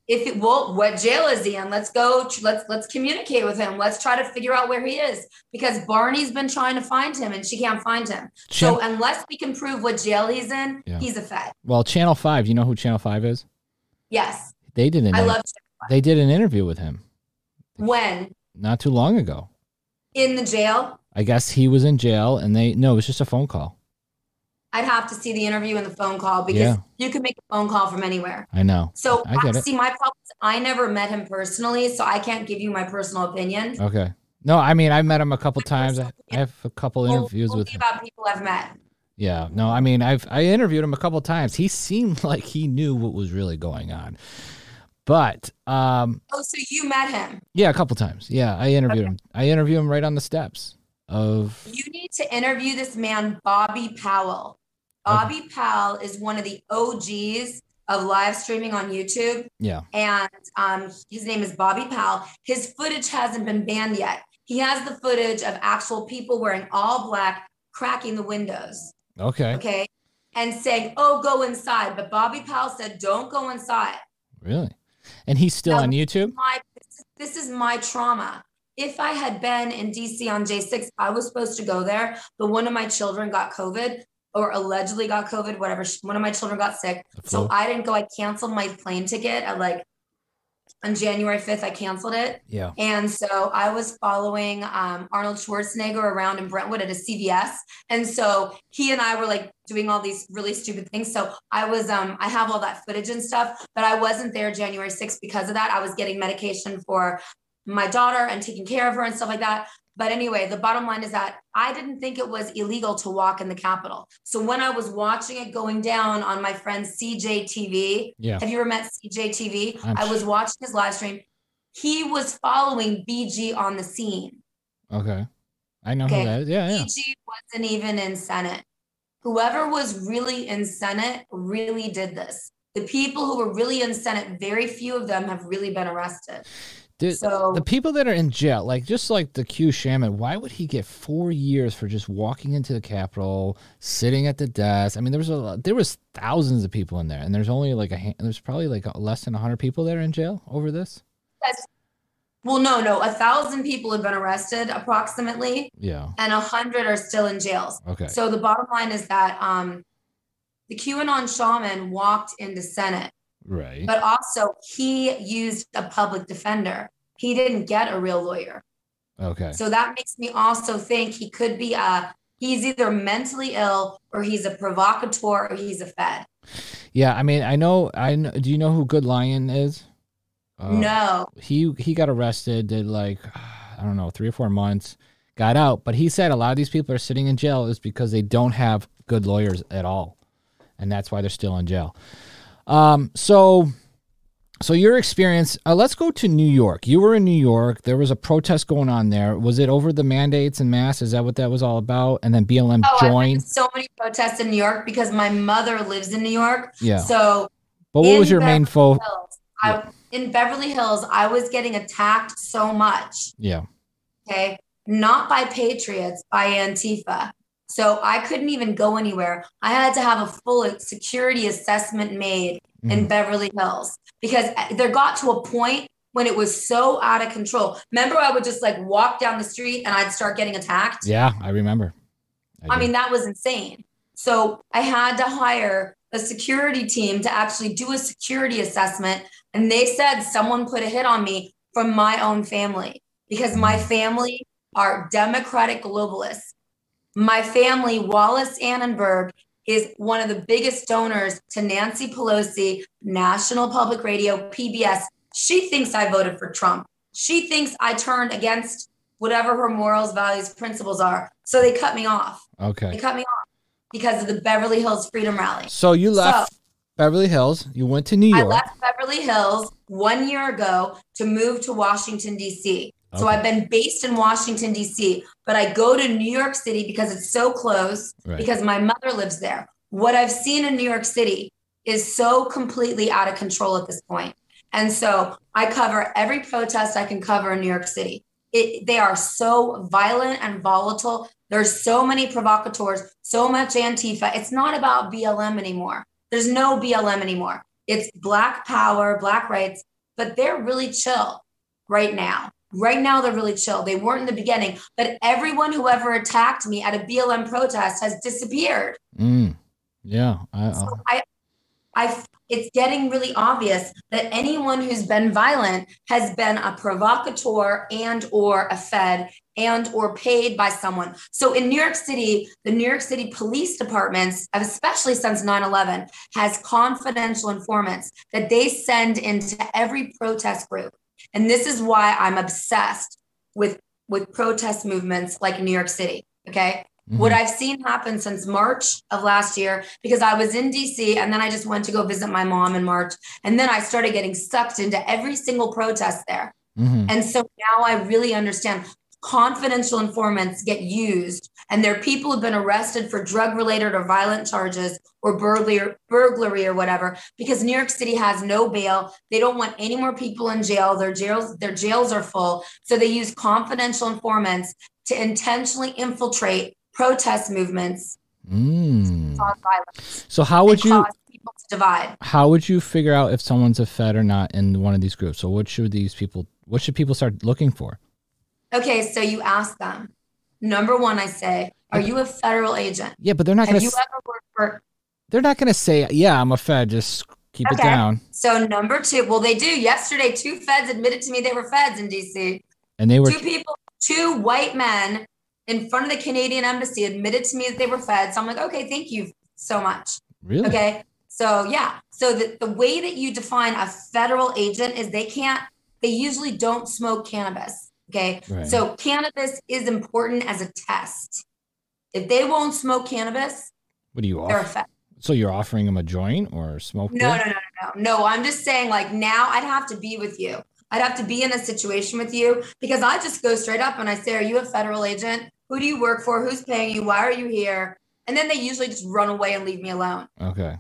if it well, what jail is he in? Let's go. Let's let's communicate with him. Let's try to figure out where he is because Barney's been trying to find him and she can't find him. Chan- so unless we can prove what jail he's in, Yeah. he's a Fed. Well, Channel Five. You know who Channel Five is? Yes, They did an. I love They did an interview with him when not too long ago. in the jail. I guess he was in jail, and they no, it was just a phone call. I'd have to see the interview and the phone call because Yeah. you can make a phone call from anywhere. I know. So I get see, my problem is I never met him personally, so I can't give you my personal opinion. Okay. No, I mean I met him a couple times. I, I have a couple interviews with him. about people I've met. Yeah. No, I mean I've I interviewed him a couple times. He seemed like he knew what was really going on. But um Oh, so you met him? yeah, a couple times. Yeah, I interviewed Okay. him. I interviewed him right on the steps of You need to interview this man, Bobby Powell. Bobby Powell is one of the OGs of live streaming on YouTube. yeah. and um, his name is Bobby Powell. His footage hasn't been banned yet. He has the footage of actual people wearing all black, cracking the windows, Okay. okay, and saying, "Oh, go inside." But Bobby Powell said, "Don't go inside." Really? And he's still Now, on YouTube? My this is my trauma. If I had been in DC on J6, I was supposed to go there, but one of my children got COVID or allegedly got COVID, whatever. One of my children got sick. So? I didn't go. I canceled my plane ticket at like on January 5th. I canceled it. Yeah. And so I was following um, Arnold Schwarzenegger around in Brentwood at a CVS. And so he and I were like doing all these really stupid things. So I was, um, I have all that footage and stuff, but I wasn't there January 6th because of that. I was getting medication for my daughter and taking care of her and stuff like that. But anyway, the bottom line is that I didn't think it was illegal to walk in the Capitol. So when I was watching it going down on my friend CJ TV, Yeah. have you ever met CJ TV? I'm I was watching his live stream. He was following BG on the scene. Okay. I know Okay. who that is. Yeah, yeah. BG wasn't even in Senate. Whoever was really in Senate really did this. The people who were really in Senate, very few of them have really been arrested. Dude, So the people that are in jail, like just like the Q Shaman, why would he get four years for just walking into the Capitol, sitting at the desk? I mean, there was a there was thousands of people in there, and there's only like a hand, there's probably like less than hundred people that are in jail over this. that's well, no, no, a thousand people have been arrested approximately, Yeah. and a hundred are still in jails. Okay. So the bottom line is that um, the QAnon shaman walked into Senate right. but also he used a public defender. He didn't get a real lawyer. Okay. So that makes me also think he could be a he's either mentally ill or he's a provocateur or he's a fed. Yeah. I mean, I know. I know, do you know who Good Lion is? Uh, no. he he got arrested did like i don't know three or four months got out but he said a lot of these people are sitting in jail is because they don't have good lawyers at all and that's why they're still in jail um so so your experience uh, let's go to new york. You were in new york. There was a protest going on there. Was it over the mandates and masks is that what that was all about? And then blm Oh, joined? so many protests in New York because my mother lives in New York. yeah. So but what was your main fo Hills, in Beverly Hills, I was getting attacked so much. Yeah. Okay? Not by patriots by antifa so i couldn't even go anywhere i had to have a full security assessment made in Mhm. beverly hills because there got to a point when it was so out of control remember i would just like walk down the street and i'd start getting attacked yeah i remember I did. mean, that was insane. So I had to hire a security team to actually do a security assessment. And they said someone put a hit on me from my own family because my family are Democratic globalists. My family, Wallis Annenberg, is one of the biggest donors to Nancy Pelosi, National Public Radio, PBS. She thinks I voted for Trump. She thinks I turned against whatever her morals, values, principles are. So they cut me off. Okay. They cut me off because of the Beverly Hills Freedom Rally. so you left beverly hills you went to new York. I left Beverly Hills one year ago to move to Washington, D.C. So I've been based in Washington, D.C., but I go to New York City because it's so close, Right. because my mother lives there. What I've seen in New York City is so completely out of control at this point. And so I cover every protest I can cover in New York City. It, they are so violent and volatile. There's so many provocateurs, so much Antifa. It's not about BLM anymore. There's no BLM anymore. It's Black power, Black rights. but they're really chill right now. Right now, they're really chill. They weren't in the beginning, but everyone who ever attacked me at a BLM protest has disappeared. Mm. Yeah. I, so I, I, it's getting really obvious that anyone who's been violent has been a provocateur and or a fed and or paid by someone so in new york city the new york city police departments especially since 9-11 has confidential informants that they send into every protest group and this is why i'm obsessed with with protest movements like new york city okay Mm-hmm. What I've seen happen since March of last year, because I was in DC and then I just went to go visit my mom in March. And then I started getting sucked into every single protest there. Mm-hmm. And so now I really understand confidential informants get used and there are people who've been arrested for drug related or violent charges or burglary, burglary or whatever because new york city has no bail. They don't want any more people in jail. Their jails their jails are full. So they use confidential informants to intentionally infiltrate protest movements. Mm. so how would you divide. how would you figure out if someone's a fed or not in one of these groups? So what should these people what should people start looking for? Okay, so you ask them. Number one, I say, are you a federal agent? Yeah, but they're not going to. Have you ever worked for? They're not going to say, "Yeah, I'm a Fed." Just keep okay. it down. So number two, well, they do. Yesterday, two Feds admitted to me they were Feds in DC. And they were two people, two white men in front of the Canadian embassy admitted to me that they were Feds. So I'm like, okay, thank you so much. Really? Okay. So yeah. So the, the way that you define a federal agent is they can't. They usually don't smoke cannabis. Okay. Right. So cannabis is important as a test. If they won't smoke cannabis, what do you offer? So you're offering them a joint or smoke? No, no, no, no, no. No, I'm just saying like now I'd have to be with you. I'd have to be in a situation with you because I just go straight up and I say, Are you a federal agent? Who do you work for? Who's paying you? Why are you here? And then they usually just run away and leave me alone. Okay.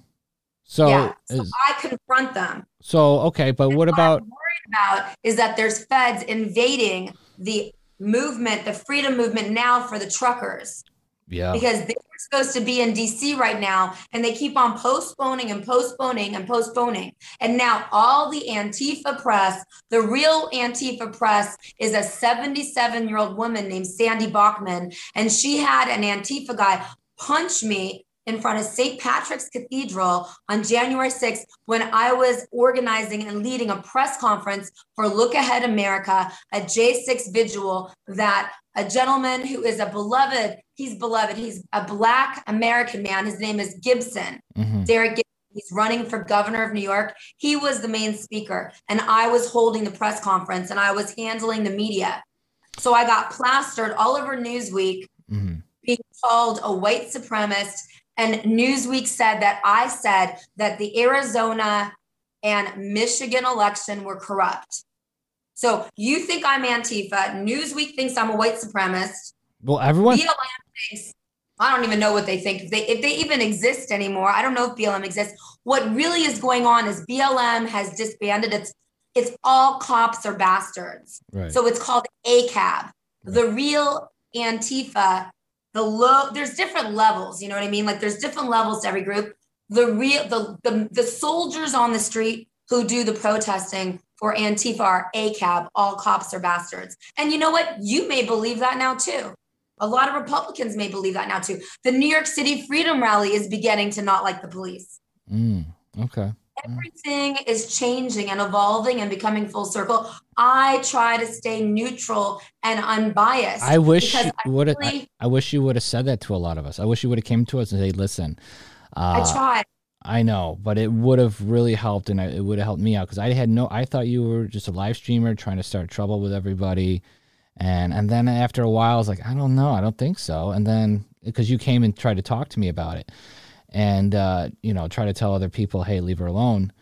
So, yeah, so is, I confront them. So okay, but and what about about is that there's feds invading the movement, the freedom movement now for the truckers. Yeah. Because they're supposed to be in DC right now and they keep on postponing and postponing and postponing. And now all the Antifa press, the real Antifa press is a 77 year old woman named Sandy Bachman. And she had an Antifa guy punch me in front of St. Patrick's Cathedral on January 6th when I was organizing and leading a press conference for Look Ahead America, a J6 vigil that a gentleman who is a beloved, he's beloved, he's a Black American man. His name is Gibson, mm-hmm. Derek Gibson. He's running for governor of New York. He was the main speaker, and I was holding the press conference and I was handling the media. So I got plastered all over Newsweek mm-hmm. being called a white supremacist and Newsweek said that I said that the Arizona and Michigan election were corrupt. So you think I'm Antifa. Newsweek thinks I'm a white supremacist. Well, everyone. BLM thinks, I don't even know what they think. If they, if they even exist anymore, I don't know if BLM exists. What really is going on is BLM has disbanded. It's it's all cops are bastards. Right. So it's called ACAB. Right. The real Antifa the low there's different levels you know what i mean? Like there's different levels to every group. The real the, the the soldiers on the street who do the protesting for antifa are acab all cops are bastards. And you know what? You may believe that now too. A lot of republicans may believe that now too. The new york city freedom rally is beginning to not like the police. Mm, okay everything is changing and evolving and becoming full circle. I try to stay neutral and unbiased. I wish you would have. Really, I, I, wish you would have said that to a lot of us. I wish you would have came to us and say, "Listen." Uh, I tried. I know, but it would have really helped, and it would have helped me out because I had no. I thought you were just a live streamer trying to start trouble with everybody, and and then after a while, I was like, I don't know, I don't think so. And then because you came and tried to talk to me about it, and uh, you know try to tell other people, hey, leave her alone.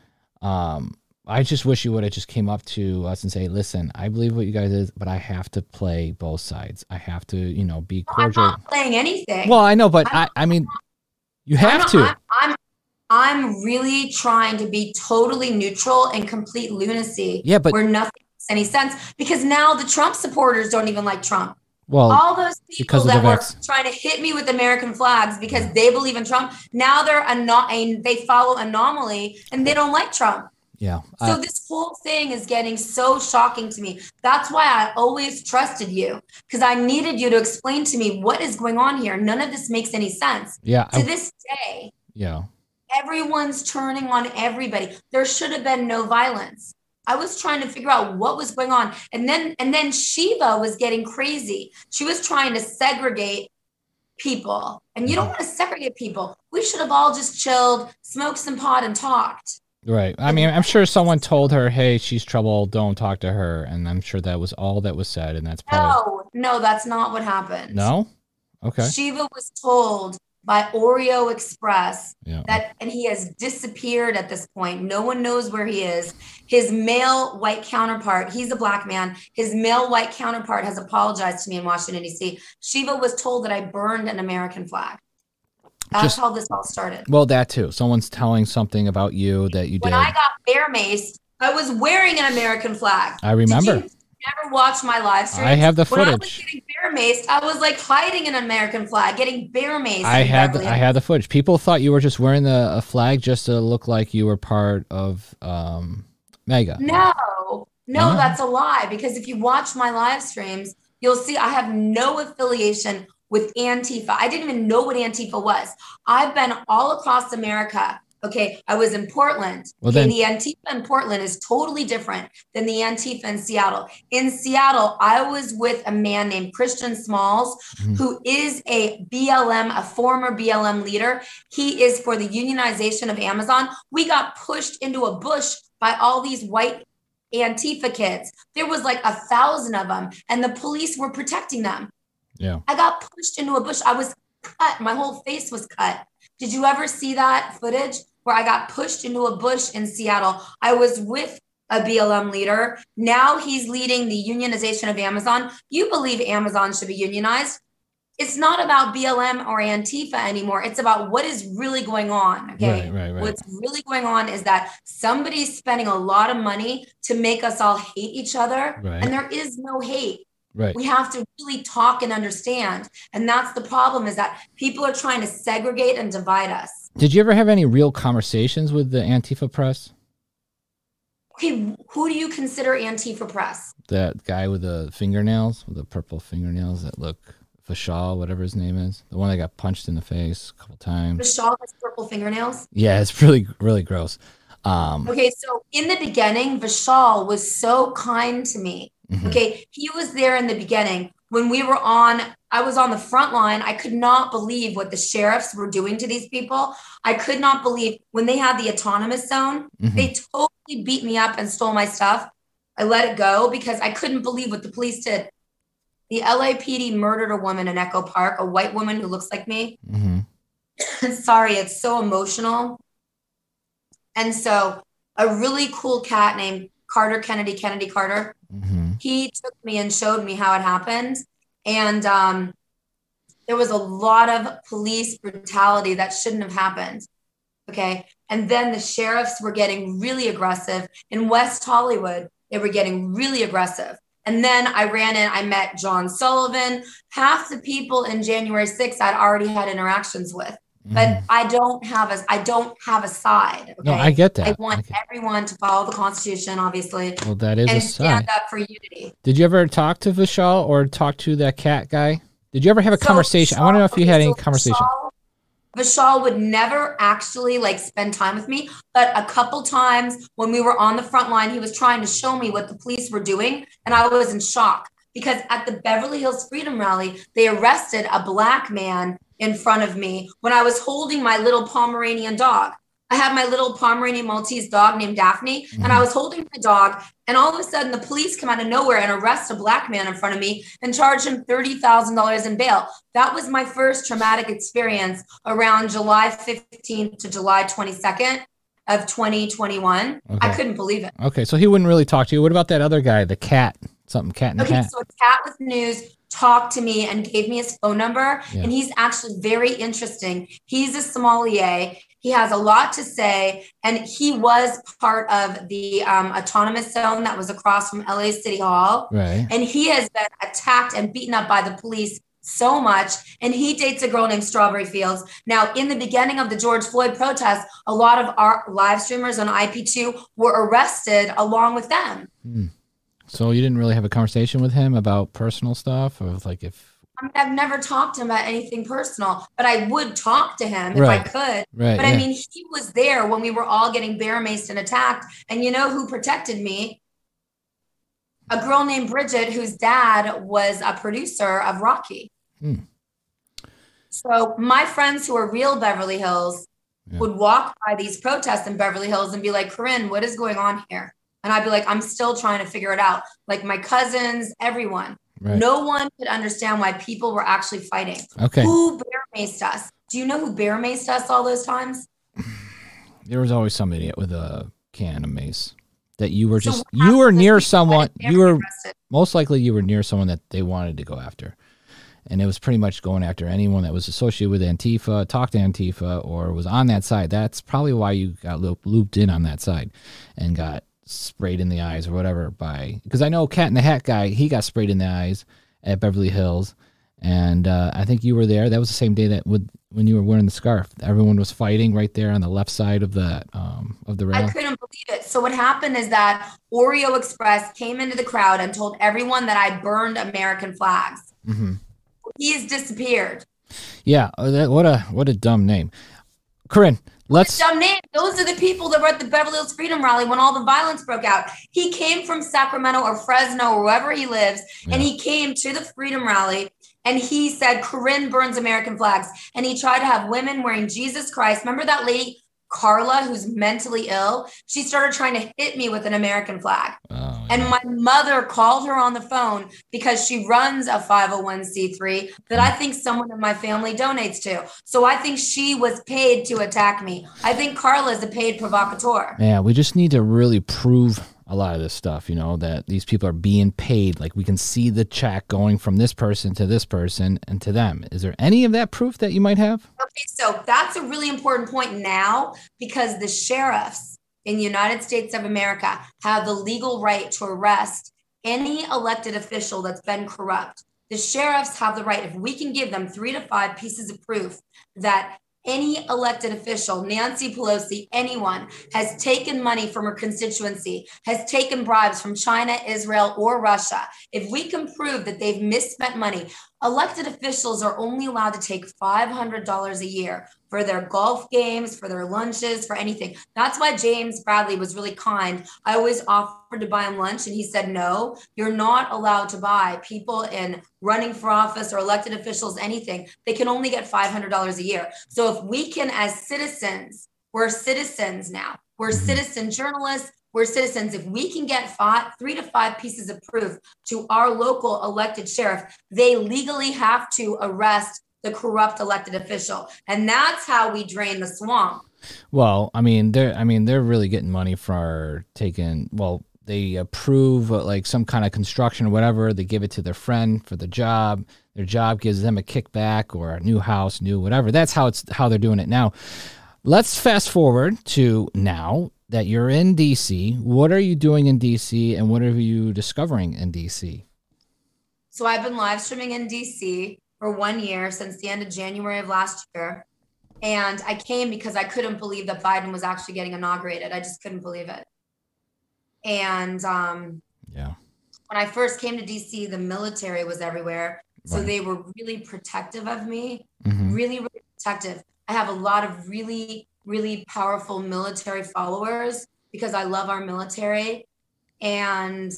Um, I just wish you would have just came up to us and say, "Listen, I believe what you guys is, but I have to play both sides. I have to, you know, be cordial." I'm not playing anything. Well, I know, but I, I mean, you have I'm, to. I'm, I'm, I'm really trying to be totally neutral and complete lunacy. Yeah, but where nothing makes any sense because now the Trump supporters don't even like Trump. Well, all those people that were trying to hit me with American flags because they believe in Trump, now they're a, they follow anomaly and they don't like Trump. Yeah. So Uh, this whole thing is getting so shocking to me. That's why I always trusted you because I needed you to explain to me what is going on here. None of this makes any sense. yeah. To I, this day, yeah. everyone's turning on everybody. There should have been no violence. I was trying to figure out what was going on. And then and then Shiva was getting crazy. She was trying to segregate people. And you don't mm-hmm. want to segregate people. We should have all just chilled, smoked some pot and talked. Right. I mean, I'm sure someone told her, "Hey, she's trouble. Don't talk to her." And I'm sure that was all that was said, and that's probably No, no, that's not what happened. no. Okay. Shiva was told by Oreo Express Yeah. that and he has disappeared at this point no one knows where he is his male white counterpart he's a black man his male white counterpart has apologized to me in washington d.c shiva was told that i burned an american flag that's Just- how this all started Well, that too. Someone's telling something about you that you when did. When I got bear maced i was wearing an american flag I remember. Never watched my live stream I have the when i was footage. getting bear maced i was like hiding an american flag getting bear maced I had Beverly I had the footage. People thought you were just wearing the a flag just to look like you were part of um MAGA. No, no, No? that's a lie. Because if you watch my live streams, you'll see I have no affiliation with Antifa. I didn't even know what Antifa was. I've been all across America. Okay, I was in Portland. Well, okay, the Antifa in Portland is totally different than the Antifa in Seattle. In Seattle, I was with a man named Christian Smalls, Mhm. who is a BLM, a former BLM leader. He is for the unionization of Amazon. We got pushed into a bush by all these white Antifa kids. There was like a thousand of them, and the police were protecting them. Yeah. I got pushed into a bush. I was cut. My whole face was cut. Did you ever see that footage where I got pushed into a bush in Seattle? I was with a BLM leader. Now he's leading the unionization of Amazon. You believe Amazon should be unionized. It's not about BLM or Antifa anymore. It's about what is really going on. Okay. Right, right, right. What's really going on is that somebody's spending a lot of money to make us all hate each other. Right. And there is no hate Right. we have to really talk and understand and that's the problem is that people are trying to segregate and divide us Did you ever have any real conversations with the Antifa press? okay who do you consider antifa press That guy with the fingernails, with the purple fingernails that look Vishal, whatever his name is, the one that got punched in the face a couple times. Vishal has purple fingernails Yeah, it's really really gross. Um, okay so in the beginning vishal was so kind to me mhm. okay he was there in the beginning when we were on i was on the front line i could not believe what the sheriffs were doing to these people i could not believe when they had the autonomous zone Mhm. They totally beat me up and stole my stuff. I let it go because I couldn't believe what the police did. The LAPD murdered a woman in Echo Park, a white woman who looks like me. Mhm. Sorry, it's so emotional. And so, a really cool cat named Carter Kennedy, Kennedy Carter, Mhm. He took me and showed me how it happened. And um, there was a lot of police brutality that shouldn't have happened. Okay. And then the sheriffs were getting really aggressive. In West Hollywood, they were getting really aggressive. And then I ran in, I met John Sullivan. Half the people in January 6th I'd already had interactions with. But Mhm. I don't have a I don't have a side. Okay. No, I get that. I want everyone to follow the Constitution, obviously, well, that is a and stand up for unity. Did you ever talk to Vishal or talk to that cat guy? Did you ever have a So conversation? I want to know if you Vishal- had any so conversation. Vishal, Vishal would never actually like spend time with me, but a couple times when we were on the front line, he was trying to show me what the police were doing, and I was in shock because at the Beverly Hills Freedom Rally, they arrested a black man in front of me when I was holding my little Pomeranian dog. I have my little Pomeranian Maltese dog named Daphne, and I mm-hmm. was holding my dog, and all of a sudden the police come out of nowhere and arrest a black man in front of me and charge him $30,000 in bail. That was my first traumatic experience around July 15th to July 22nd of 2021. I couldn't believe it. Okay, so he wouldn't really talk to you. What about that other guy, the cat? Something cat and Okay, cat. so Cat with News talked to me and gave me his phone number, Yeah. and he's actually very interesting. He's a sommelier. He has a lot to say, and he was part of the um, autonomous zone that was across from LA City Hall. Right. And he has been attacked and beaten up by the police so much. And he dates a girl named Strawberry Fields. Now, in the beginning of the George Floyd protests, a lot of our live streamers on IP2 were arrested along with them. Hmm. So you didn't really have a conversation with him about personal stuff of like if I mean, I've never talked to him about anything personal, but I would talk to him Right. if I could. right But yeah. I mean, he was there when we were all getting bear maced and attacked. And you know who protected me? A girl named Bridget, whose dad was a producer of Rocky. Hmm. So my friends who are real Beverly Hills Yeah. would walk by these protests in Beverly Hills and be like, Corinne, what is going on here? And I'd be like, I'm still trying to figure it out. Like my cousins, everyone. right. No one could understand why people were actually fighting. okay Who bear maced us? Do you know who bear maced us all those times? there was always some idiot with a can of mace that you were So just you were near someone you were arrested. most likely you were near someone that they wanted to go after and it was pretty much going after anyone that was associated with antifa talked to antifa or was on that side that's probably why you got loop, looped in on that side and got sprayed in the eyes or whatever by because i know cat in the hat guy he got sprayed in the eyes at beverly hills and uh, i think you were there that was the same day that with when you were wearing the scarf everyone was fighting right there on the left side of the um, of the rail I couldn't believe it. So what happened is that Oreo Express came into the crowd and told everyone that I burned American flags. hmm He's disappeared. yeah uh, that, what a what a dumb name corinne let's Dumb name. Those are the people that were at the Beverly Hills Freedom Rally when all the violence broke out. He came from Sacramento or Fresno or wherever he lives, and he came to the Freedom Rally and he said, Corinne burns American flags. And he tried to have women wearing Jesus Christ. Remember that lady, Carla, who's mentally ill? She started trying to hit me with an American flag. Oh, And my mother called her on the phone because she runs a 501c3 that I think someone in my family donates to. So I think she was paid to attack me. I think Carla is a paid provocateur. Yeah, we just need to really prove a lot of this stuff, you know, that these people are being paid. Like we can see the check going from this person to this person and to them. Is there any of that proof that you might have? Okay, so that's a really important point now because the sheriffs in the United States of America have the legal right to arrest any elected official that's been corrupt. The sheriffs have the right, if we can give them three to five pieces of proof that any elected official, Nancy Pelosi, anyone, has taken money from her constituency, has taken bribes from China, Israel, or Russia, if we can prove that they've misspent money, elected officials are only allowed to take $500 a year for their golf games, for their lunches, for anything. That's why James Bradley was really kind. I always offered to buy him lunch, and he said, No, you're not allowed to buy people in running for office or elected officials anything. They can only get $500 a year. So if we can, as citizens, we're citizens now, we're mm-hmm. citizen journalists. We're citizens. If we can get five, three to five pieces of proof to our local elected sheriff, they legally have to arrest the corrupt elected official. And that's how we drain the swamp. Well, I mean, they're I mean, they're really getting money for taking well, they approve like some kind of construction or whatever, they give it to their friend for the job. Their job gives them a kickback or a new house, new whatever. That's how it's how they're doing it now. Let's fast forward to now that you're in DC. What are you doing in DC and what are you discovering in DC? So I've been live streaming in DC for one year since the end of January of last year. And I came because I couldn't believe that Biden was actually getting inaugurated. I just couldn't believe it. And um, Yeah. when I first came to DC, the military was everywhere. So Right. they were really protective of me, hmm really, really protective. I have a lot of really, really powerful military followers because I love our military. And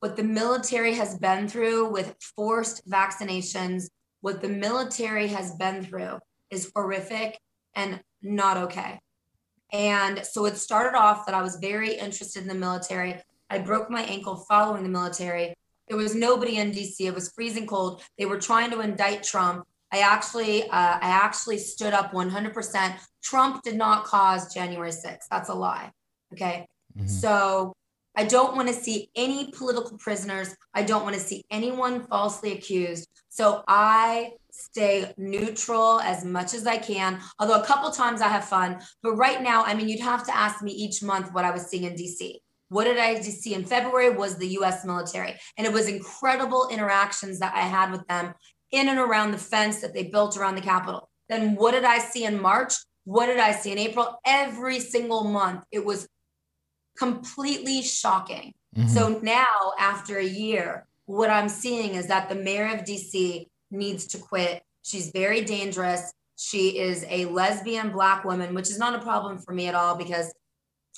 what the military has been through with forced vaccinations, what the military has been through is horrific and not okay. And so it started off that I was very interested in the military. I broke my ankle following the military. There was nobody in DC. It was freezing cold. They were trying to indict Trump. I actually, uh, I actually stood up 100%. Trump did not cause January 6th. That's a lie. Okay. Mhm. So I don't want to see any political prisoners. I don't want to see anyone falsely accused. So I stay neutral as much as I can. Although a couple times I have fun, but right now, I mean, you'd have to ask me each month what I was seeing in DC. What did I see in February was the US military. And it was incredible interactions that I had with them in and around the fence that they built around the Capitol. Then what did I see in March? What did I see in April? Every single month, it was completely shocking. Mm-hmm. So now, after a year, what I'm seeing is that the mayor of DC needs to quit. She's very dangerous. She is a lesbian black woman, which is not a problem for me at all because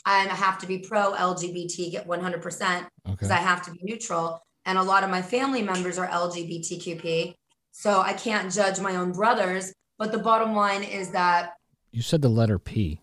I have to be pro LGBT, get 100% because okay. I have to be neutral. And a lot of my family members are LGBTQP. So I can't judge my own brothers. But the bottom line is that. You said the letter P.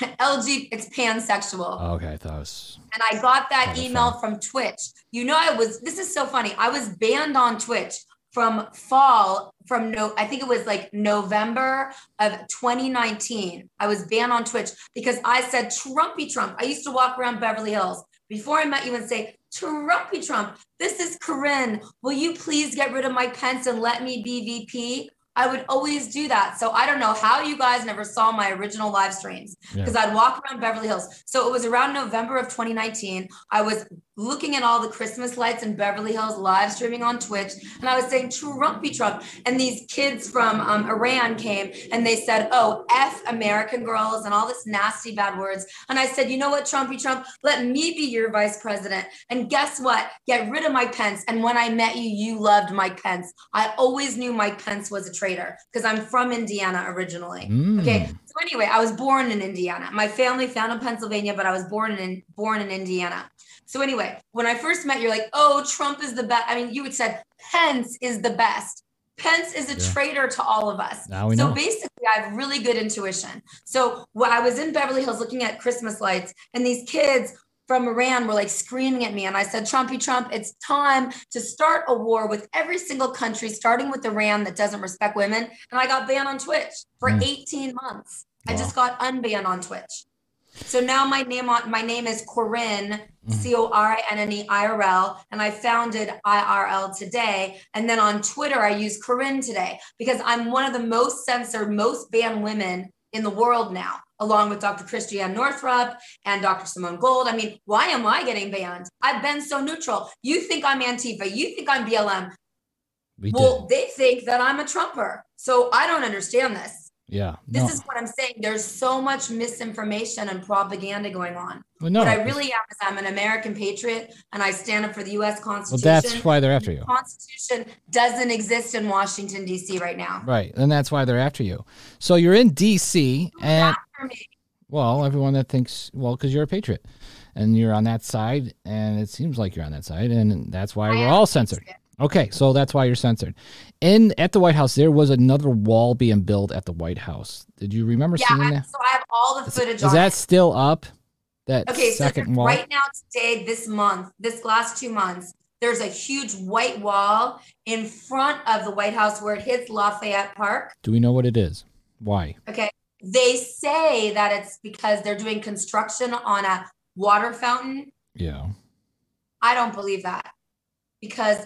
LG, it's pansexual. Oh, okay, I thought it was. And I got that email from Twitch. You know, I was, this is so funny. I was banned on Twitch from fall from no i think it was like november of 2019 i was banned on twitch because i said trumpy trump i used to walk around beverly hills before i met you and say trumpy trump this is corinne will you please get rid of mike pence and let me be vp I would always do that. So I don't know how you guys never saw my original live streams because yeah. I'd walk around Beverly Hills. So it was around November of 2019. I was looking at all the Christmas lights in Beverly Hills live streaming on Twitch. And I was saying Trumpy Trump. And these kids from um, Iran came and they said, oh, F American girls and all this nasty bad words. And I said, you know what, Trumpy Trump, let me be your vice president. And guess what? Get rid of Mike Pence. And when I met you, you loved Mike Pence. I always knew Mike Pence was a traitor because I'm from Indiana originally. Mm. Okay. So anyway, I was born in Indiana. My family found in Pennsylvania, but I was born in born in Indiana. So anyway, when I first met, you're like, oh, Trump is the best. I mean, you had said Pence is the best. Pence is a yeah. traitor to all of us. So know. basically, I have really good intuition. So when I was in Beverly Hills looking at Christmas lights, and these kids from Iran were like screaming at me. And I said, Trumpy Trump, it's time to start a war with every single country, starting with Iran that doesn't respect women. And I got banned on Twitch for mm. 18 months. Wow. I just got unbanned on Twitch. So now my name on my name is Corinne, mm-hmm. C O R I N N E I R L, and I founded IRL today. And then on Twitter, I use Corinne today because I'm one of the most censored, most banned women in the world now, along with Dr. Christiane Northrup and Dr. Simone Gold. I mean, why am I getting banned? I've been so neutral. You think I'm Antifa, you think I'm BLM. We well, did. they think that I'm a Trumper. So I don't understand this. Yeah. This no. is what I'm saying. There's so much misinformation and propaganda going on. Well, no, what I really am is I'm an American patriot and I stand up for the US Constitution. Well, that's why they're after you. The Constitution doesn't exist in Washington, D.C. right now. Right. And that's why they're after you. So you're in D.C. and well, everyone that thinks, well, because you're a patriot and you're on that side, and it seems like you're on that side, and that's why I we're all censored. Okay, so that's why you're censored. In at the White House, there was another wall being built at the White House. Did you remember yeah, seeing that? So I have all the footage. Is, is that it. still up? That okay, second so wall. Right now, today, this month, this last two months, there's a huge white wall in front of the White House where it hits Lafayette Park. Do we know what it is? Why? Okay. They say that it's because they're doing construction on a water fountain. Yeah. I don't believe that because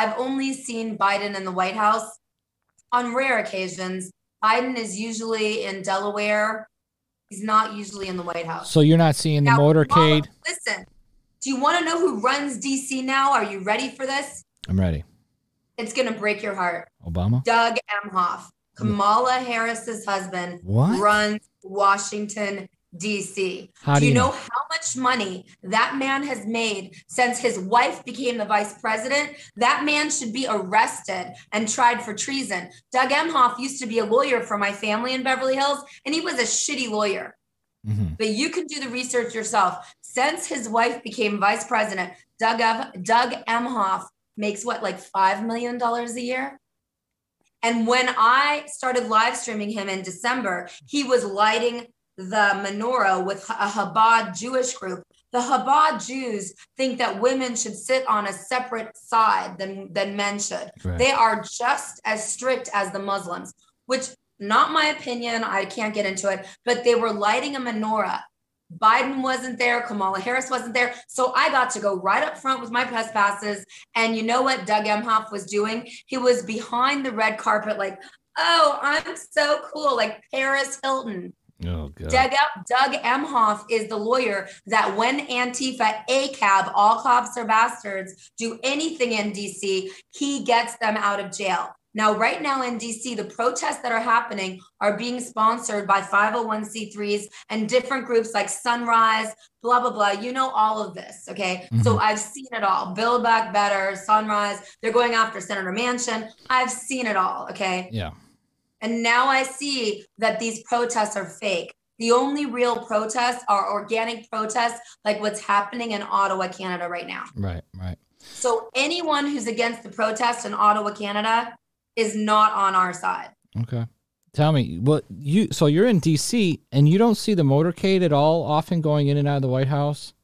I've only seen Biden in the White House on rare occasions. Biden is usually in Delaware. He's not usually in the White House. So you're not seeing the now, motorcade? listen, do you want to know who runs DC now? Are you ready for this? I'm ready. It's going to break your heart. Obama? Doug Emhoff, Kamala Harris's husband, what? runs Washington, DC. How do, do you know, know how much money that man has made since his wife became the vice president? That man should be arrested and tried for treason. Doug Emhoff used to be a lawyer for my family in Beverly Hills, and he was a shitty lawyer. Mm-hmm. But you can do the research yourself. Since his wife became vice president, Doug, Doug Emhoff makes what, like $5 million a year? And when I started live streaming him in December, he was lighting the menorah with a Chabad Jewish group. The Chabad Jews think that women should sit on a separate side than, than men should. Right. They are just as strict as the Muslims, which not my opinion. I can't get into it, but they were lighting a menorah. Biden wasn't there. Kamala Harris wasn't there. So I got to go right up front with my press passes. And you know what Doug Emhoff was doing? He was behind the red carpet, like, oh, I'm so cool, like Paris Hilton. Oh, God. Doug, Doug Emhoff is the lawyer that when Antifa, ACAB, all cops are bastards, do anything in DC, he gets them out of jail. Now, right now in DC, the protests that are happening are being sponsored by 501c3s and different groups like Sunrise, blah, blah, blah. You know all of this. Okay. Mhm. So I've seen it all. Build Back Better, Sunrise. They're going after Senator Manchin. I've seen it all. Okay. Yeah. And now I see that these protests are fake. The only real protests are organic protests, like what's happening in Ottawa, Canada right now. Right. Right. So anyone who's against the protest in Ottawa, Canada is not on our side. Okay. Tell me, what you so you're in DC and you don't see the motorcade at all often going in and out of the White House,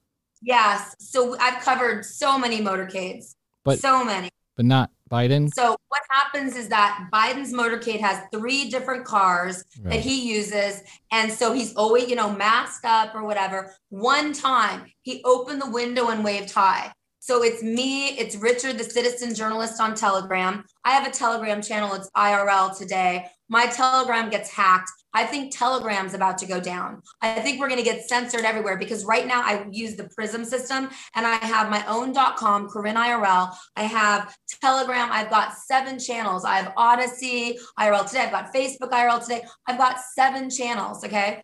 Yes. So I've covered so many motorcades, But- so many. but not Biden. So what happens is that Biden's motorcade has three different cars that he uses. And so he's always, you know, masked up or whatever. One time he opened the window and waved hi. So it's me, it's Richard, the citizen journalist on Telegram. I have a Telegram channel, it's IRL today. My Telegram gets hacked. I think Telegram's about to go down. I think we're going to get censored everywhere because right now I use the Prism system and I have my own .com, Corinne IRL. I have Telegram. I've got seven channels. I have Odysee, IRL today. I've got Facebook, IRL today. I've got seven channels. Okay.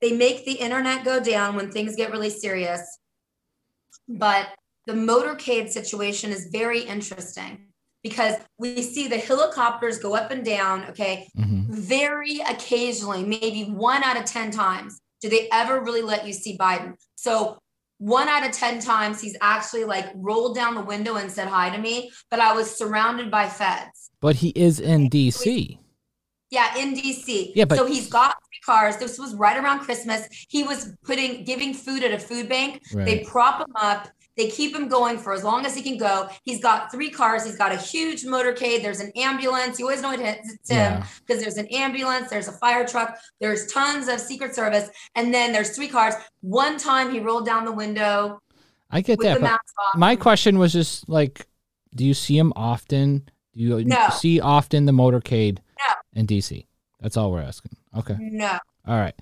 They make the internet go down when things get really serious. But the motorcade situation is very interesting because we see the helicopters go up and down. Okay. hmm Very occasionally, maybe one out of 10 times, do they ever really let you see Biden? So, one out of 10 times, he's actually like rolled down the window and said hi to me, but I was surrounded by feds. But he is in DC. Yeah, in DC. Yeah, but- so he's got three cars. This was right around Christmas. He was putting giving food at a food bank. They prop him up. They keep him going for as long as he can go. He's got three cars. He's got a huge motorcade. There's an ambulance. You always know it hits him Yeah. because there's an ambulance, there's a fire truck, there's tons of Secret Service, and then there's three cars. One time he rolled down the window I get that, the mask off. my question was just like, do you see him often? Do you No. see often the motorcade No. in DC? That's all we're asking. Okay. no. All right.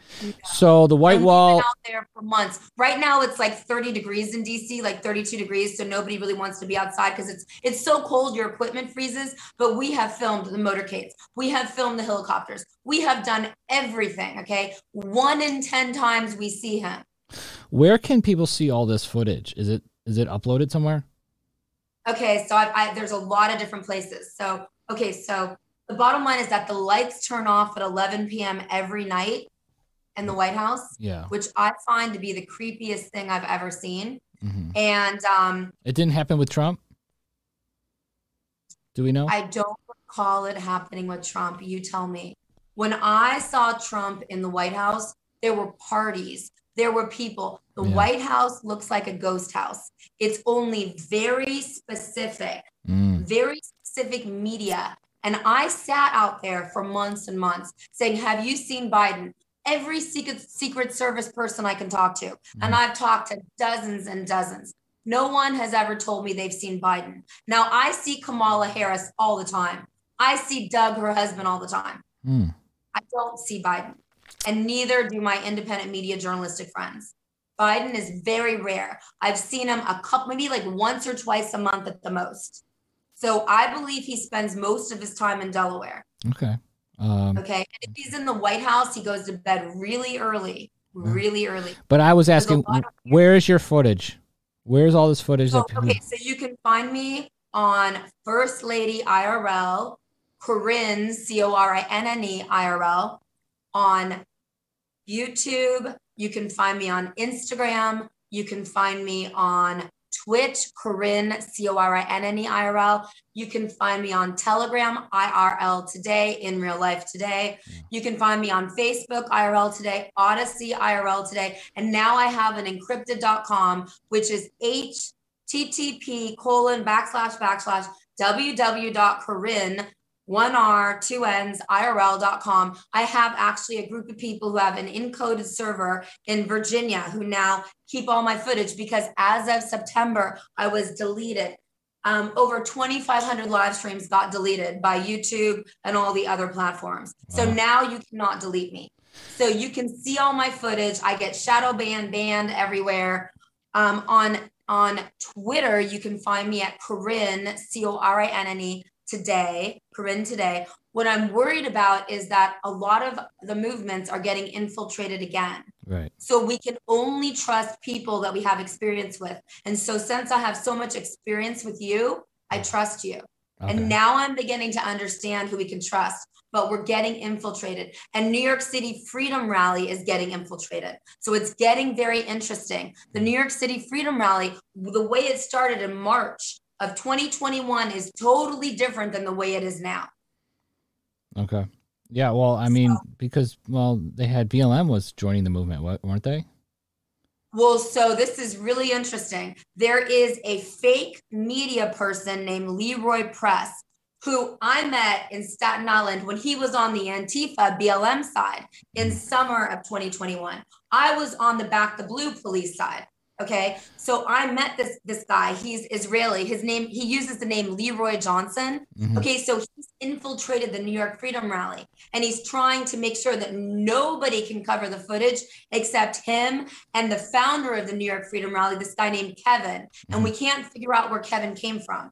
So the White Wall. out there for months. Right now it's like 30 degrees in DC, like 32 degrees. So nobody really wants to be outside because it's it's so cold your equipment freezes. But we have filmed the motorcades. We have filmed the helicopters. We have done everything. Okay. One in 10 times we see him. Where can people see all this footage? Is it is it uploaded somewhere? Okay, so I, I, there's a lot of different places. So, okay, so the bottom line is that the lights turn off at 11 p.m. every night in the White House, Yeah. which I find to be the creepiest thing I've ever seen. hmm And um, It didn't happen with Trump. Do we know? I don't recall it happening with Trump. You tell me. When I saw Trump in the White House, there were parties, there were people. The Yeah. White House looks like a ghost house. It's only very specific Mm. very specific media. And I sat out there for months and months saying, Have you seen Biden? Every secret, secret service person I can talk to. And I've talked to dozens and dozens. No one has ever told me they've seen Biden. Now I see Kamala Harris all the time. I see Doug, her husband, all the time. Mm. I don't see Biden. And neither do my independent media journalistic friends. Biden is very rare. I've seen him a couple, maybe like once or twice a month at the most. So I believe he spends most of his time in Delaware. Okay. Um, Okay. And if he's in the White House, he goes to bed really early, really early. but I was asking, of- where is your footage? Where's all this footage? So, that okay. So you can find me on First Lady IRL, Corinne, C O R I N N E IRL, on YouTube. You can find me on Instagram. You can find me on Twitch, Corinne, C O R I N N E IRL. You can find me on Telegram, IRL Today, in real life today. Mm. You can find me on Facebook, IRL Today, Odysee, IRL Today. And now I have an encrypted.com, which is http colon backslash backslash www.corinne one R, two N's, IRL.com. I have actually a group of people who have an encoded server in Virginia who now keep all my footage because as of September, I was deleted. um, over 2,500 live streams got deleted by YouTube and all the other platforms. So now you cannot delete me. So you can see all my footage. I get shadow banned, banned everywhere. Um, on on Twitter, you can find me at Corinne C O R I N N E today. Corinne today. What I'm worried about is that a lot of the movements are getting infiltrated again. Right. So we can only trust people that we have experience with. And so since I have so much experience with you, I trust you. Okay. And now I'm beginning to understand who we can trust, but we're getting infiltrated. And New York City Freedom Rally is getting infiltrated. So it's getting very interesting. The New York City Freedom Rally, the way it started in March of 2021 is totally different than the way it is now. Okay. Yeah. Well, I mean, because well, they had BLM was joining the movement, weren't they? Well, so this is really interesting. There is a fake media person named Leroy Press who I met in Staten Island when he was on the Antifa BLM side in mm-hmm. summer of 2021. I was on the Back the Blue police side. Okay. So I met this this guy. He's Israeli. His name, he uses the name Leroy Johnson. Mhm. Okay, so he's infiltrated the New York Freedom Rally and he's trying to make sure that nobody can cover the footage except him and the founder of the New York Freedom Rally, this guy named Kevin. And we can't figure out where Kevin came from.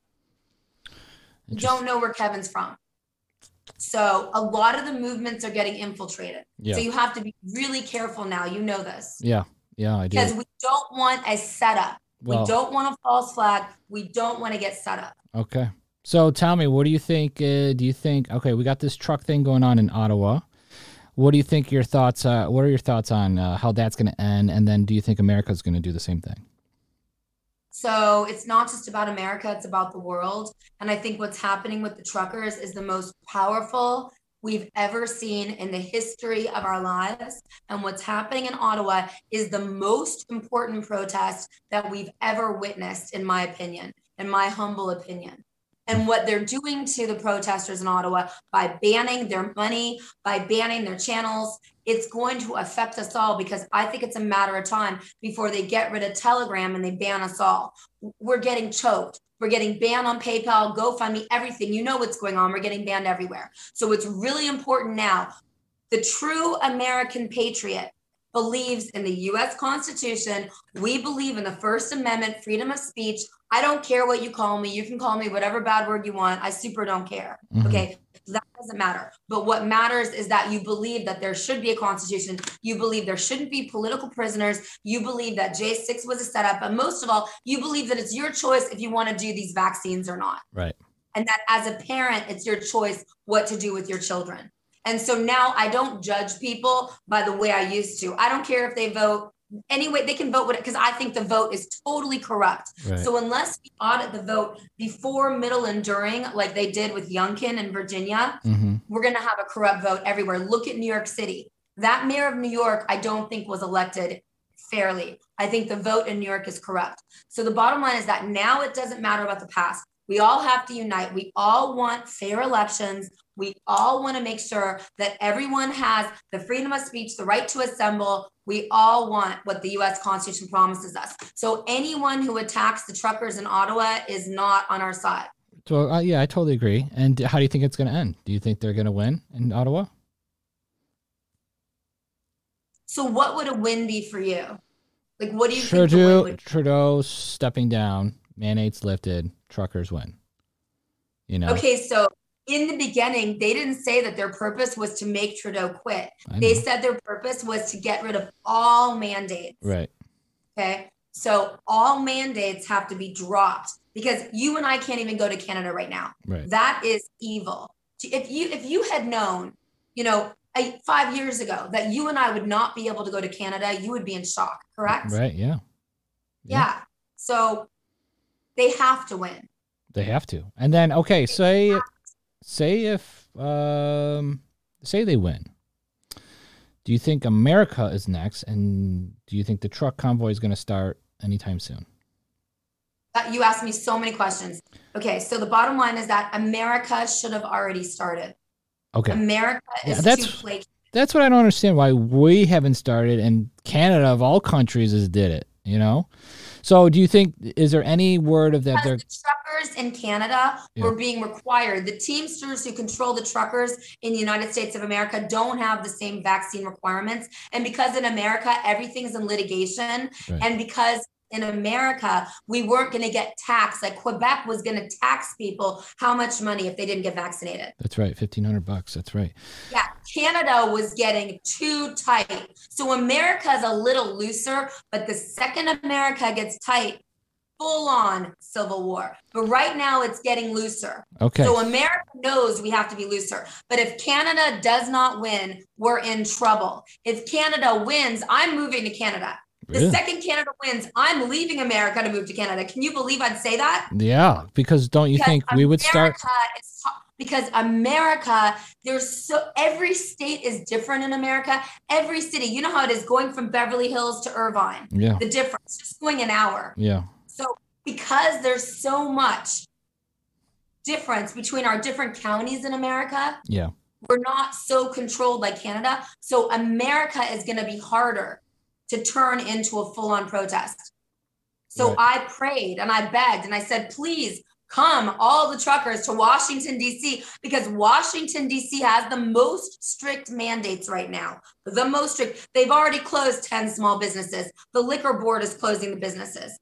We don't know where Kevin's from. So a lot of the movements are getting infiltrated. Yeah. So you have to be really careful now. You know this. Yeah. Yeah, I do. Because we don't want a setup. Well, we don't want a false flag. We don't want to get set up. Okay. So tell me, what do you think? Uh, do you think? Okay, we got this truck thing going on in Ottawa. What do you think? Your thoughts? Uh, what are your thoughts on uh, how that's going to end? And then, do you think America's going to do the same thing? So it's not just about America, it's about the world. And I think what's happening with the truckers is the most powerful we've ever seen in the history of our lives. And what's happening in Ottawa is the most important protest that we've ever witnessed, in my opinion, in my humble opinion. And what they're doing to the protesters in Ottawa by banning their money, by banning their channels, it's going to affect us all because I think it's a matter of time before they get rid of Telegram and they ban us all. We're getting choked. We're getting banned on PayPal, GoFundMe, everything. You know what's going on. We're getting banned everywhere. So it's really important now. The true American patriot believes in the US Constitution. We believe in the First Amendment, freedom of speech. I don't care what you call me. You can call me whatever bad word you want. I super don't care. Mhm. Okay. Doesn't matter. But what matters is that you believe that there should be a constitution. You believe there shouldn't be political prisoners. You believe that J6 was a setup. But most of all, you believe that it's your choice if you want to do these vaccines or not. Right. And that as a parent, it's your choice what to do with your children. And so now I don't judge people by the way I used to. I don't care if they vote anyway, they can vote with it because I think the vote is totally corrupt. Right. So unless we audit the vote before, middle, and during, like they did with Youngkin in Virginia, hmm we're going to have a corrupt vote everywhere. Look at New York City. That mayor of New York, I don't think was elected fairly. I think the vote in New York is corrupt. So the bottom line is that now it doesn't matter about the past. We all have to unite. We all want fair elections. We all want to make sure that everyone has the freedom of speech, the right to assemble. We all want what the US Constitution promises us. So anyone who attacks the truckers in Ottawa is not on our side. So uh, yeah, I totally agree. And how do you think it's going to end? Do you think they're going to win in Ottawa? So what would a win be for you? Like what do you think the win Trudeau, Trudeau stepping down, mandates lifted, truckers win. You know. Okay, so in the beginning, they didn't say that their purpose was to make Trudeau quit. They said their purpose was to get rid of all mandates. Right. Okay. So all mandates have to be dropped because you and I can't even go to Canada right now. Right. That is evil. If you if you had known, you know, a, five years ago that you and I would not be able to go to Canada, you would be in shock, correct? Right. Yeah. Yeah. So they have to win. They have to. And then okay, say say if um say they win. Do you think America is next and do you think the truck convoy is going to start anytime soon? Uh, You asked me so many questions. Okay, so the bottom line is that America should have already started. Okay. America Yeah, is that's- too flaky. That's what I don't understand why we haven't started and Canada of all countries has did it, you know? So do you think is there any word of that the truckers in Canada Yeah. were being required. The Teamsters who control the truckers in the United States of America don't have the same vaccine requirements. And because in America, everything's in litigation, Right. and because in America, we weren't going to get taxed. Like Quebec was going to tax people how much money if they didn't get vaccinated. That's right. Fifteen hundred bucks. That's right. Yeah, Canada was getting too tight. So America is a little looser, but the second America gets tight, full on civil war. But right now it's getting looser. Okay. So America knows we have to be looser. But if Canada does not win, we're in trouble. If Canada wins, I'm moving to Canada. The Really? second Canada wins, I'm leaving America to move to Canada. Can you believe I'd say that? Yeah, because don't you Because think we would start? Is because America, there's so every state is different in America. Every city, you know how it is going from Beverly Hills to Irvine. Yeah, The difference, just going an hour. yeah, So because there's so much difference between our different counties in America, yeah. we're not so controlled like Canada. So America is going to be harder to turn into a full-on protest. So Right. I prayed and I begged and I said, please come, all the truckers, to Washington, D.C., because Washington, D.C. has the most strict mandates right now. The most strict. They've already closed 10 small businesses. The liquor board is closing the businesses.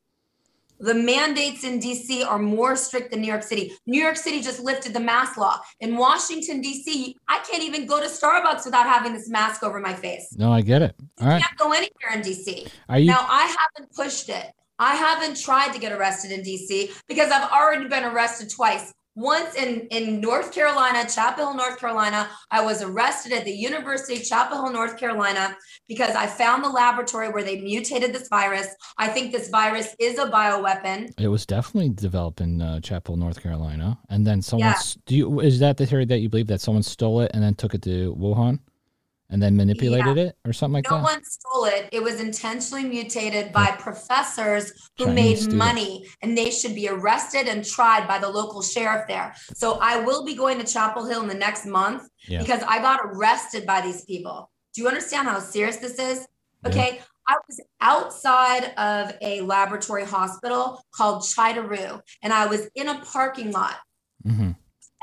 The mandates in DC are more strict than New York City. New York City just lifted the mask law. In Washington, DC, I can't even go to Starbucks without having this mask over my face. No, I get it. All right. Can't go anywhere in DC. Are you? Now, I haven't pushed it. I haven't tried to get arrested in DC because I've already been arrested twice. Once in, in North Carolina, Chapel Hill, North Carolina, I was arrested at the University of Chapel Hill, North Carolina, because I found the laboratory where they mutated this virus. I think this virus is a bioweapon. It was definitely developed in uh, Chapel, North Carolina, and then someone. Yeah. Do you? Is that the theory that you believe that someone stole it and then took it to Wuhan, and then manipulated it or something like No that? No one stole it. It was intentionally mutated by professors who Chinese made students. money, and they should be arrested and tried by the local sheriff there. So I will be going to Chapel Hill in the next month Yeah. because I got arrested by these people. Do you understand how serious this is? Yeah. Okay. I was outside of a laboratory hospital called Chitaroo, and I was in a parking lot hmm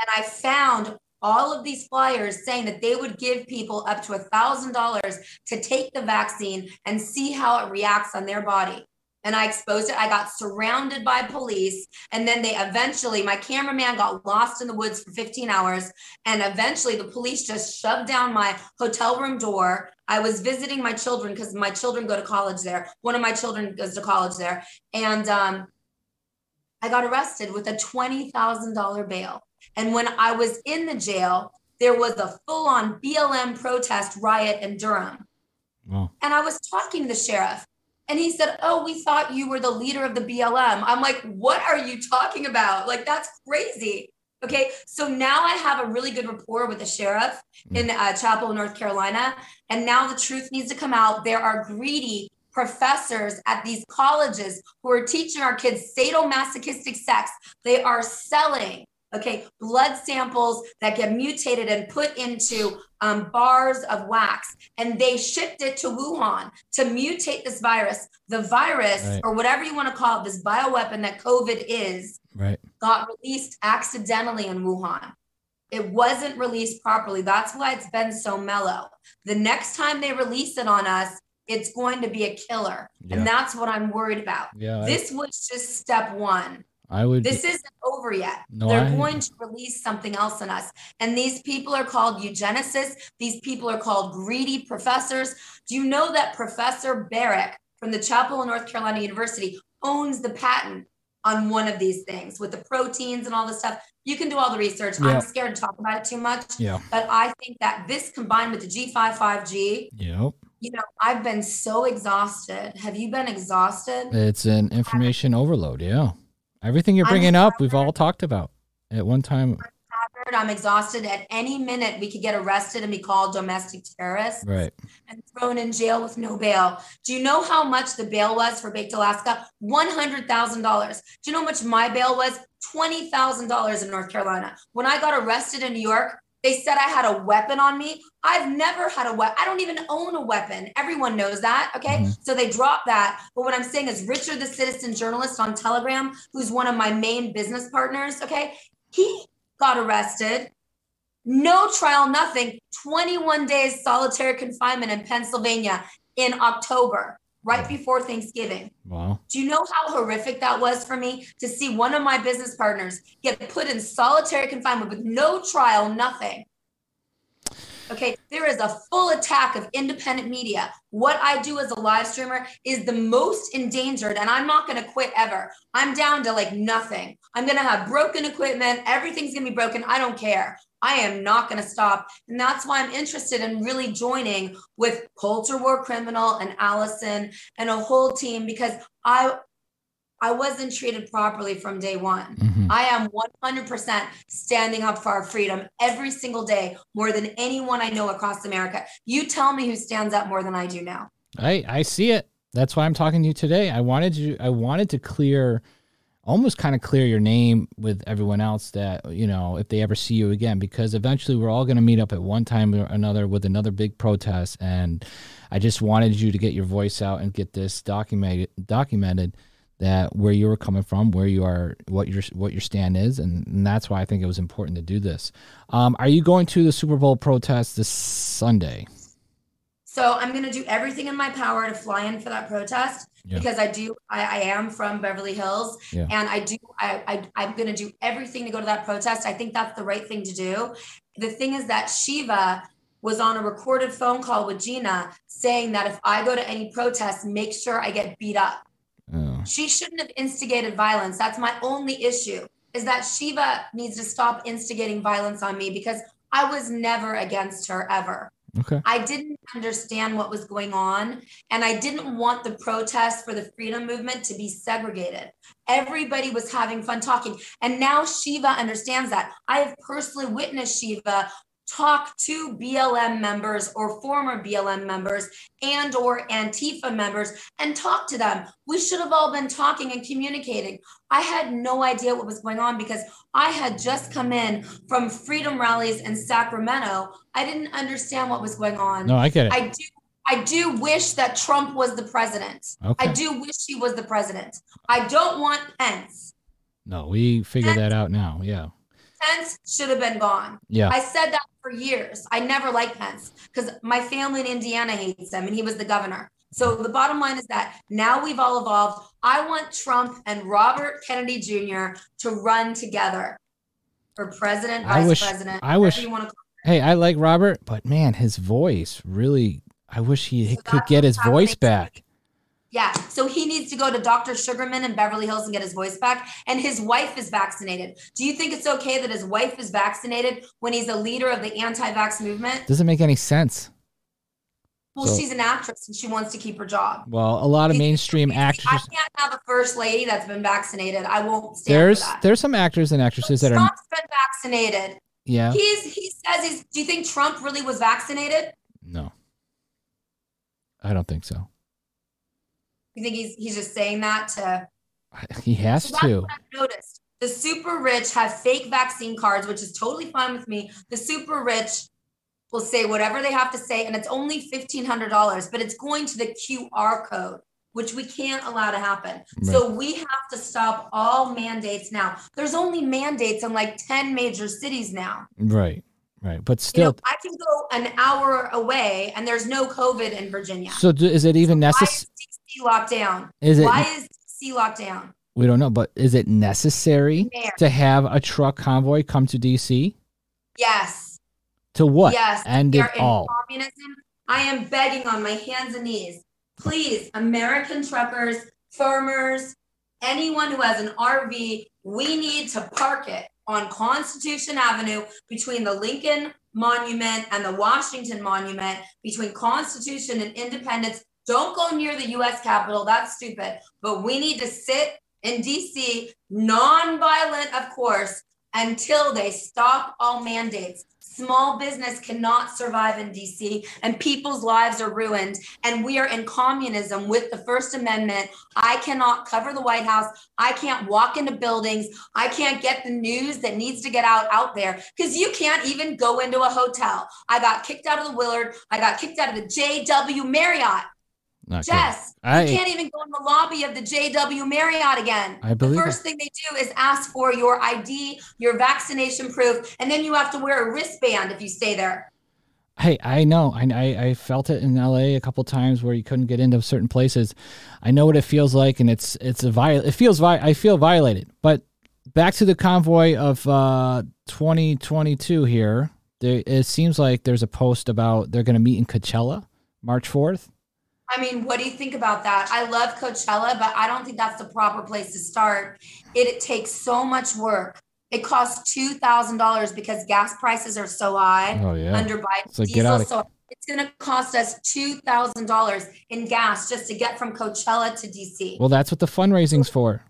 and I found all of these flyers saying that they would give people up to a thousand dollars to take the vaccine and see how it reacts on their body. And I exposed it. I got surrounded by police. And then they eventually, my cameraman got lost in the woods for 15 hours. And eventually the police just shoved down my hotel room door. I was visiting my children because my children go to college there. One of my children goes to college there. And um, I got arrested with a $20,000 bail. And when I was in the jail, there was a full on BLM protest riot in Durham. Well, And I was talking to the sheriff, and he said, Oh, we thought you were the leader of the BLM. I'm like, What are you talking about? Like, that's crazy. Okay. So now I have a really good rapport with the sheriff in uh, Chapel, North Carolina. And now the truth needs to come out. There are greedy professors at these colleges who are teaching our kids sadomasochistic sex. They are selling, okay, blood samples that get mutated and put into um, bars of wax. And they shipped it to Wuhan to mutate this virus. The virus, Right. or whatever you want to call it, this bioweapon that COVID is, right. got released accidentally in Wuhan. It wasn't released properly. That's why it's been so mellow. The next time they release it on us, it's going to be a killer. Yeah. And that's what I'm worried about. Yeah. I, This was just step one. I would. This isn't over yet. No, They're I- going to release something else on us. And these people are called eugenicists. These people are called greedy professors. Do you know that Professor Baric from the Chapel Hill, North Carolina University owns the patent on one of these things with the proteins and all this stuff? You can do all the research. Yeah. I'm scared to talk about it too much. yeah. But I think that this combined with the G55G, Yep. you know, I've been so exhausted. Have you been exhausted? It's an information overload. Yeah. Everything you're I'm bringing up, we've all talked about at one time. tired. I'm exhausted. At any minute, we could get arrested and be called domestic terrorists Right. and thrown in jail with no bail. Do you know how much the bail was for Baked Alaska? $100,000. Do you know how much my bail was? $20,000 in North Carolina. When I got arrested in New York, They said I had a weapon on me. I've never had a weapon. I don't even own a weapon. Everyone knows that. Okay. Mm-hmm. So they dropped that. But what I'm saying is Richard, the citizen journalist on Telegram, who's one of my main business partners, okay, he got arrested. No trial, nothing. 21 days solitary confinement in Pennsylvania in October right before Thanksgiving. Wow. Do you know how horrific that was for me to see one of my business partners get put in solitary confinement with no trial, nothing? Okay, there is a full attack of independent media. What I do as a live streamer is the most endangered, and I'm not going to quit ever. I'm down to like nothing. I'm going to have broken equipment. Everything's going to be broken. I don't care. I am not going to stop. And that's why I'm interested in really joining with Culture War Criminal and Allison and a whole team because I I wasn't treated properly from day one. Mm-hmm. I am 100% standing up for our freedom every single day, more than anyone I know across America. You tell me who stands up more than I do now. I I see it. That's why I'm talking to you today. I wanted to I wanted to clear almost kind of clear your name with everyone else that you know if they ever see you again because eventually we're all going to meet up at one time or another with another big protest and i just wanted you to get your voice out and get this documented documented that where you were coming from where you are what your what your stand is and, and that's why i think it was important to do this um, are you going to the super bowl protest this sunday so I'm going to do everything in my power to fly in for that protest yeah. because I do, I, I, am from Beverly Hills yeah. and I do, I, I, am going to do everything to go to that protest. I think that's the right thing to do. The thing is that Shiva was on a recorded phone call with Gina saying that if I go to any protest, make sure I get beat up. She shouldn't have instigated violence. That's my only issue is that Shiva needs to stop instigating violence on me because I was never against her ever. Okay. I didn't understand what was going on, and I didn't want the protest for the freedom movement to be segregated. Everybody was having fun talking, and now Shiva understands that. I have personally witnessed Shiva talk to BLM members or former BLM members and or Antifa members and talk to them. We should have all been talking and communicating. I had no idea what was going on because I had just come in from freedom rallies in Sacramento. I didn't understand what was going on. No, I get it. I do I do wish that Trump was the president. Okay. I do wish he was the president. I don't want Pence. No, we figured Pence, that out now. Yeah. Pence should have been gone. Yeah. I said that for years. I never liked Pence because my family in Indiana hates him and he was the governor. So the bottom line is that now we've all evolved. I want Trump and Robert Kennedy Jr. to run together for president, vice I wish, president. I wish. Hey, I like Robert, but man, his voice really. I wish he so could get his voice back. Yeah. So he needs to go to Dr. Sugarman in Beverly Hills and get his voice back. And his wife is vaccinated. Do you think it's okay that his wife is vaccinated when he's a leader of the anti vax movement? Doesn't make any sense. Well, so, she's an actress and she wants to keep her job. Well, a lot of mainstream actors. I can't have a first lady that's been vaccinated. I won't stand there's. There's some actors and actresses that Trump's are. Trump's been vaccinated. Yeah. He's he says he's. Do you think Trump really was vaccinated? No. I don't think so. You think he's he's just saying that to? He has so to. noticed the super rich have fake vaccine cards, which is totally fine with me. The super rich will say whatever they have to say, and it's only fifteen hundred dollars, but it's going to the QR code, which we can't allow to happen. Right. So we have to stop all mandates now. There's only mandates in like ten major cities now. Right. Right, but still, you know, I can go an hour away, and there's no COVID in Virginia. So, do, is it even so necessary? Locked down? Is it? Why is DC locked down? We don't know, but is it necessary Where? to have a truck convoy come to DC? Yes. To what? Yes. End it all. Communism. I am begging on my hands and knees. Please, American truckers, farmers, anyone who has an RV, we need to park it on Constitution Avenue between the Lincoln Monument and the Washington Monument, between Constitution and Independence. Don't go near the US Capitol. That's stupid. But we need to sit in DC, non-violent, of course, until they stop all mandates. Small business cannot survive in DC and people's lives are ruined. And we are in communism with the First Amendment. I cannot cover the White House. I can't walk into buildings. I can't get the news that needs to get out out there because you can't even go into a hotel. I got kicked out of the Willard. I got kicked out of the JW Marriott. Not good. Jess, I- you can't even go in the lobby of the JW Marriott again. I believe the first thing they do is ask for your ID, your vaccination proof, and then you have to wear a wristband if you stay there. Hey, I know. I, I I felt it in LA a couple times where you couldn't get into certain places. I know what it feels like, and it's it's a viol. It feels vi- I feel violated. But back to the convoy of uh, 2022 here. There, it seems like there's a post about they're going to meet in Coachella March 4th. I mean, what do you think about that? I love Coachella, but I don't think that's the proper place to start. It, it takes so much work. It costs two thousand dollars because gas prices are so high Oh yeah. under Biden. Like, get diesel, out of- so it's going to cost us two thousand dollars in gas just to get from Coachella to DC. Well, that's what the fundraising's for.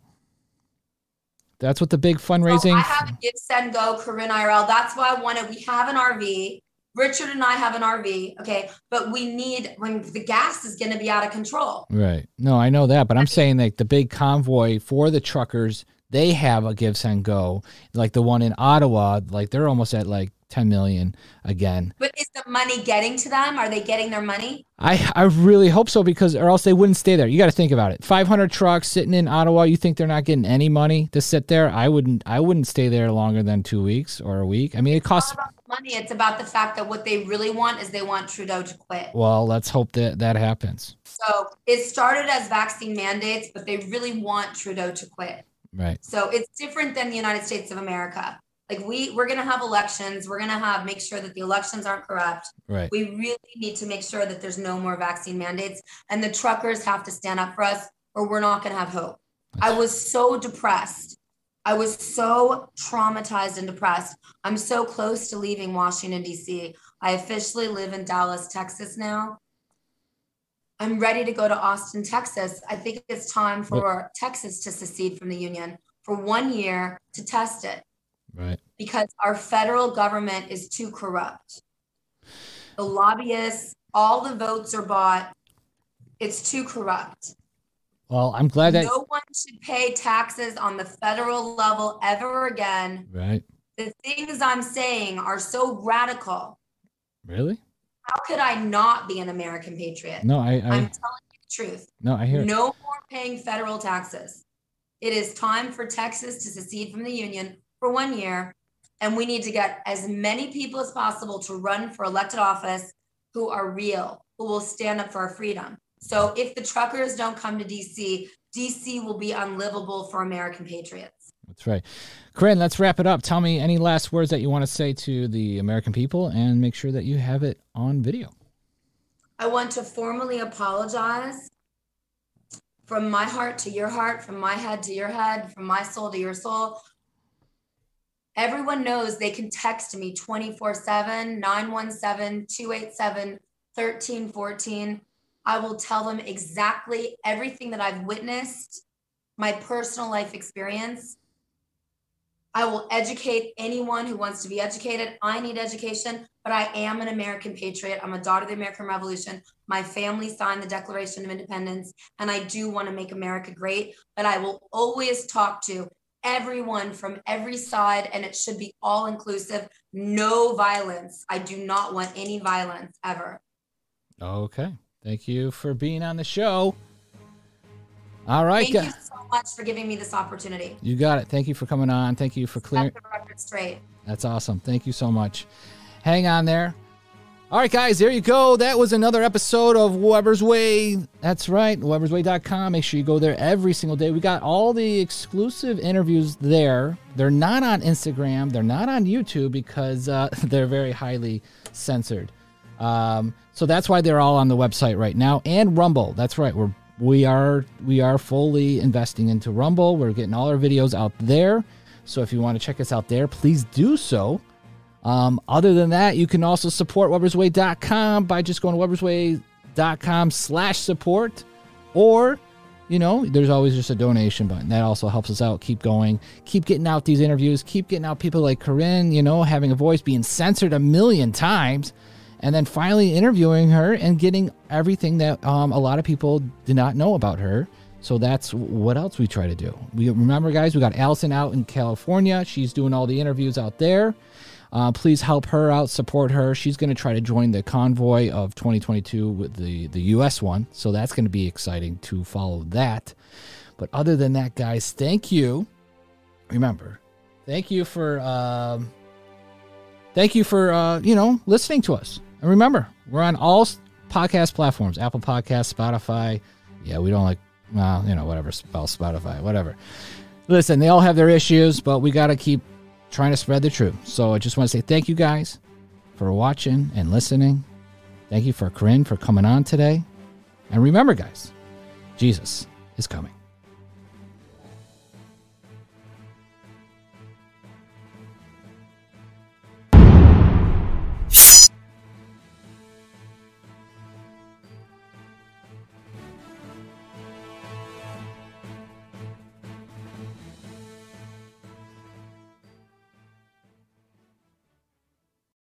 That's what the big fundraising. So I have a give send go Corinne IRL. That's why I wanted. We have an RV. Richard and I have an RV. Okay, but we need when the gas is going to be out of control. Right. No, I know that, but I'm saying like the big convoy for the truckers, they have a give send go. Like the one in Ottawa, like they're almost at like 10 million again. But is the money getting to them? Are they getting their money? I I really hope so because or else they wouldn't stay there. You got to think about it. 500 trucks sitting in Ottawa, you think they're not getting any money to sit there? I wouldn't I wouldn't stay there longer than 2 weeks or a week. I mean, it costs not about the money. It's about the fact that what they really want is they want Trudeau to quit. well, let's hope that that happens. So it started as vaccine mandates, but they really want Trudeau to quit. Right. So it's different than the United States of America. Like we we're gonna have elections. We're gonna have make sure that the elections aren't corrupt. Right. We really need to make sure that there's no more vaccine mandates, and the truckers have to stand up for us, or we're not gonna have hope. I was so depressed. I was so traumatized and depressed. I'm so close to leaving Washington, D.C. I officially live in Dallas, Texas now. I'm ready to go to Austin, Texas. I think it's time for Texas to secede from the union for one year to test it Right. because our federal government is too corrupt. The lobbyists, all the votes are bought. It's too corrupt. Well, I'm glad that No one should pay taxes on the federal level ever again. Right. The things I'm saying are so radical. Really? How could I not be an American patriot? No, I I'm telling you the truth. no, I hear it. No more paying federal taxes. It is time for Texas to secede from the union for one year. And we need to get as many people as possible to run for elected office who are real, who will stand up for our freedom. So if the truckers don't come to DC, DC will be unlivable for American patriots. That's right. Corinne, let's wrap it up. Tell me any last words that you want to say to the American people and make sure that you have it on video. I want to formally apologize from my heart to your heart, from my head to your head, from my soul to your soul. Everyone knows they can text me 24 7, 917 287 1314. I will tell them exactly everything that I've witnessed, my personal life experience. I will educate anyone who wants to be educated. I need education, but I am an American patriot. I'm a daughter of the American Revolution. My family signed the Declaration of Independence, and I do want to make America great. But I will always talk to everyone from every side, and it should be all inclusive. No violence. I do not want any violence ever. Okay. Thank you for being on the show. All right, Thank guys. you so much for giving me this opportunity. You got it. Thank you for coming on. Thank you for clearing. The record straight. That's awesome. Thank you so much. Hang on there. All right, guys, there you go. That was another episode of Weber's Way. That's right, webersway.com. Make sure you go there every single day. We got all the exclusive interviews there. They're not on Instagram, they're not on YouTube because uh, they're very highly censored. Um, so that's why they're all on the website right now and Rumble. That's right. We're we are we are fully investing into Rumble. We're getting all our videos out there. So if you want to check us out there, please do so. Um, other than that, you can also support webersway.com by just going to webersway.com slash support. Or you know, there's always just a donation button. That also helps us out. Keep going. Keep getting out these interviews. Keep getting out people like Corinne, you know, having a voice, being censored a million times, and then finally interviewing her and getting everything that um, a lot of people did not know about her. So that's what else we try to do. We remember, guys, we got Allison out in California. She's doing all the interviews out there. Uh, please help her out, support her. She's going to try to join the convoy of 2022 with the, the U.S. one. So that's going to be exciting to follow that. But other than that, guys, thank you. Remember, thank you for um, thank you for uh, you know listening to us. And remember, we're on all podcast platforms: Apple Podcasts, Spotify. Yeah, we don't like well, you know, whatever spell Spotify, whatever. Listen, they all have their issues, but we got to keep trying to spread the truth. So I just want to say thank you guys for watching and listening. Thank you for Corinne for coming on today. And remember, guys, Jesus is coming.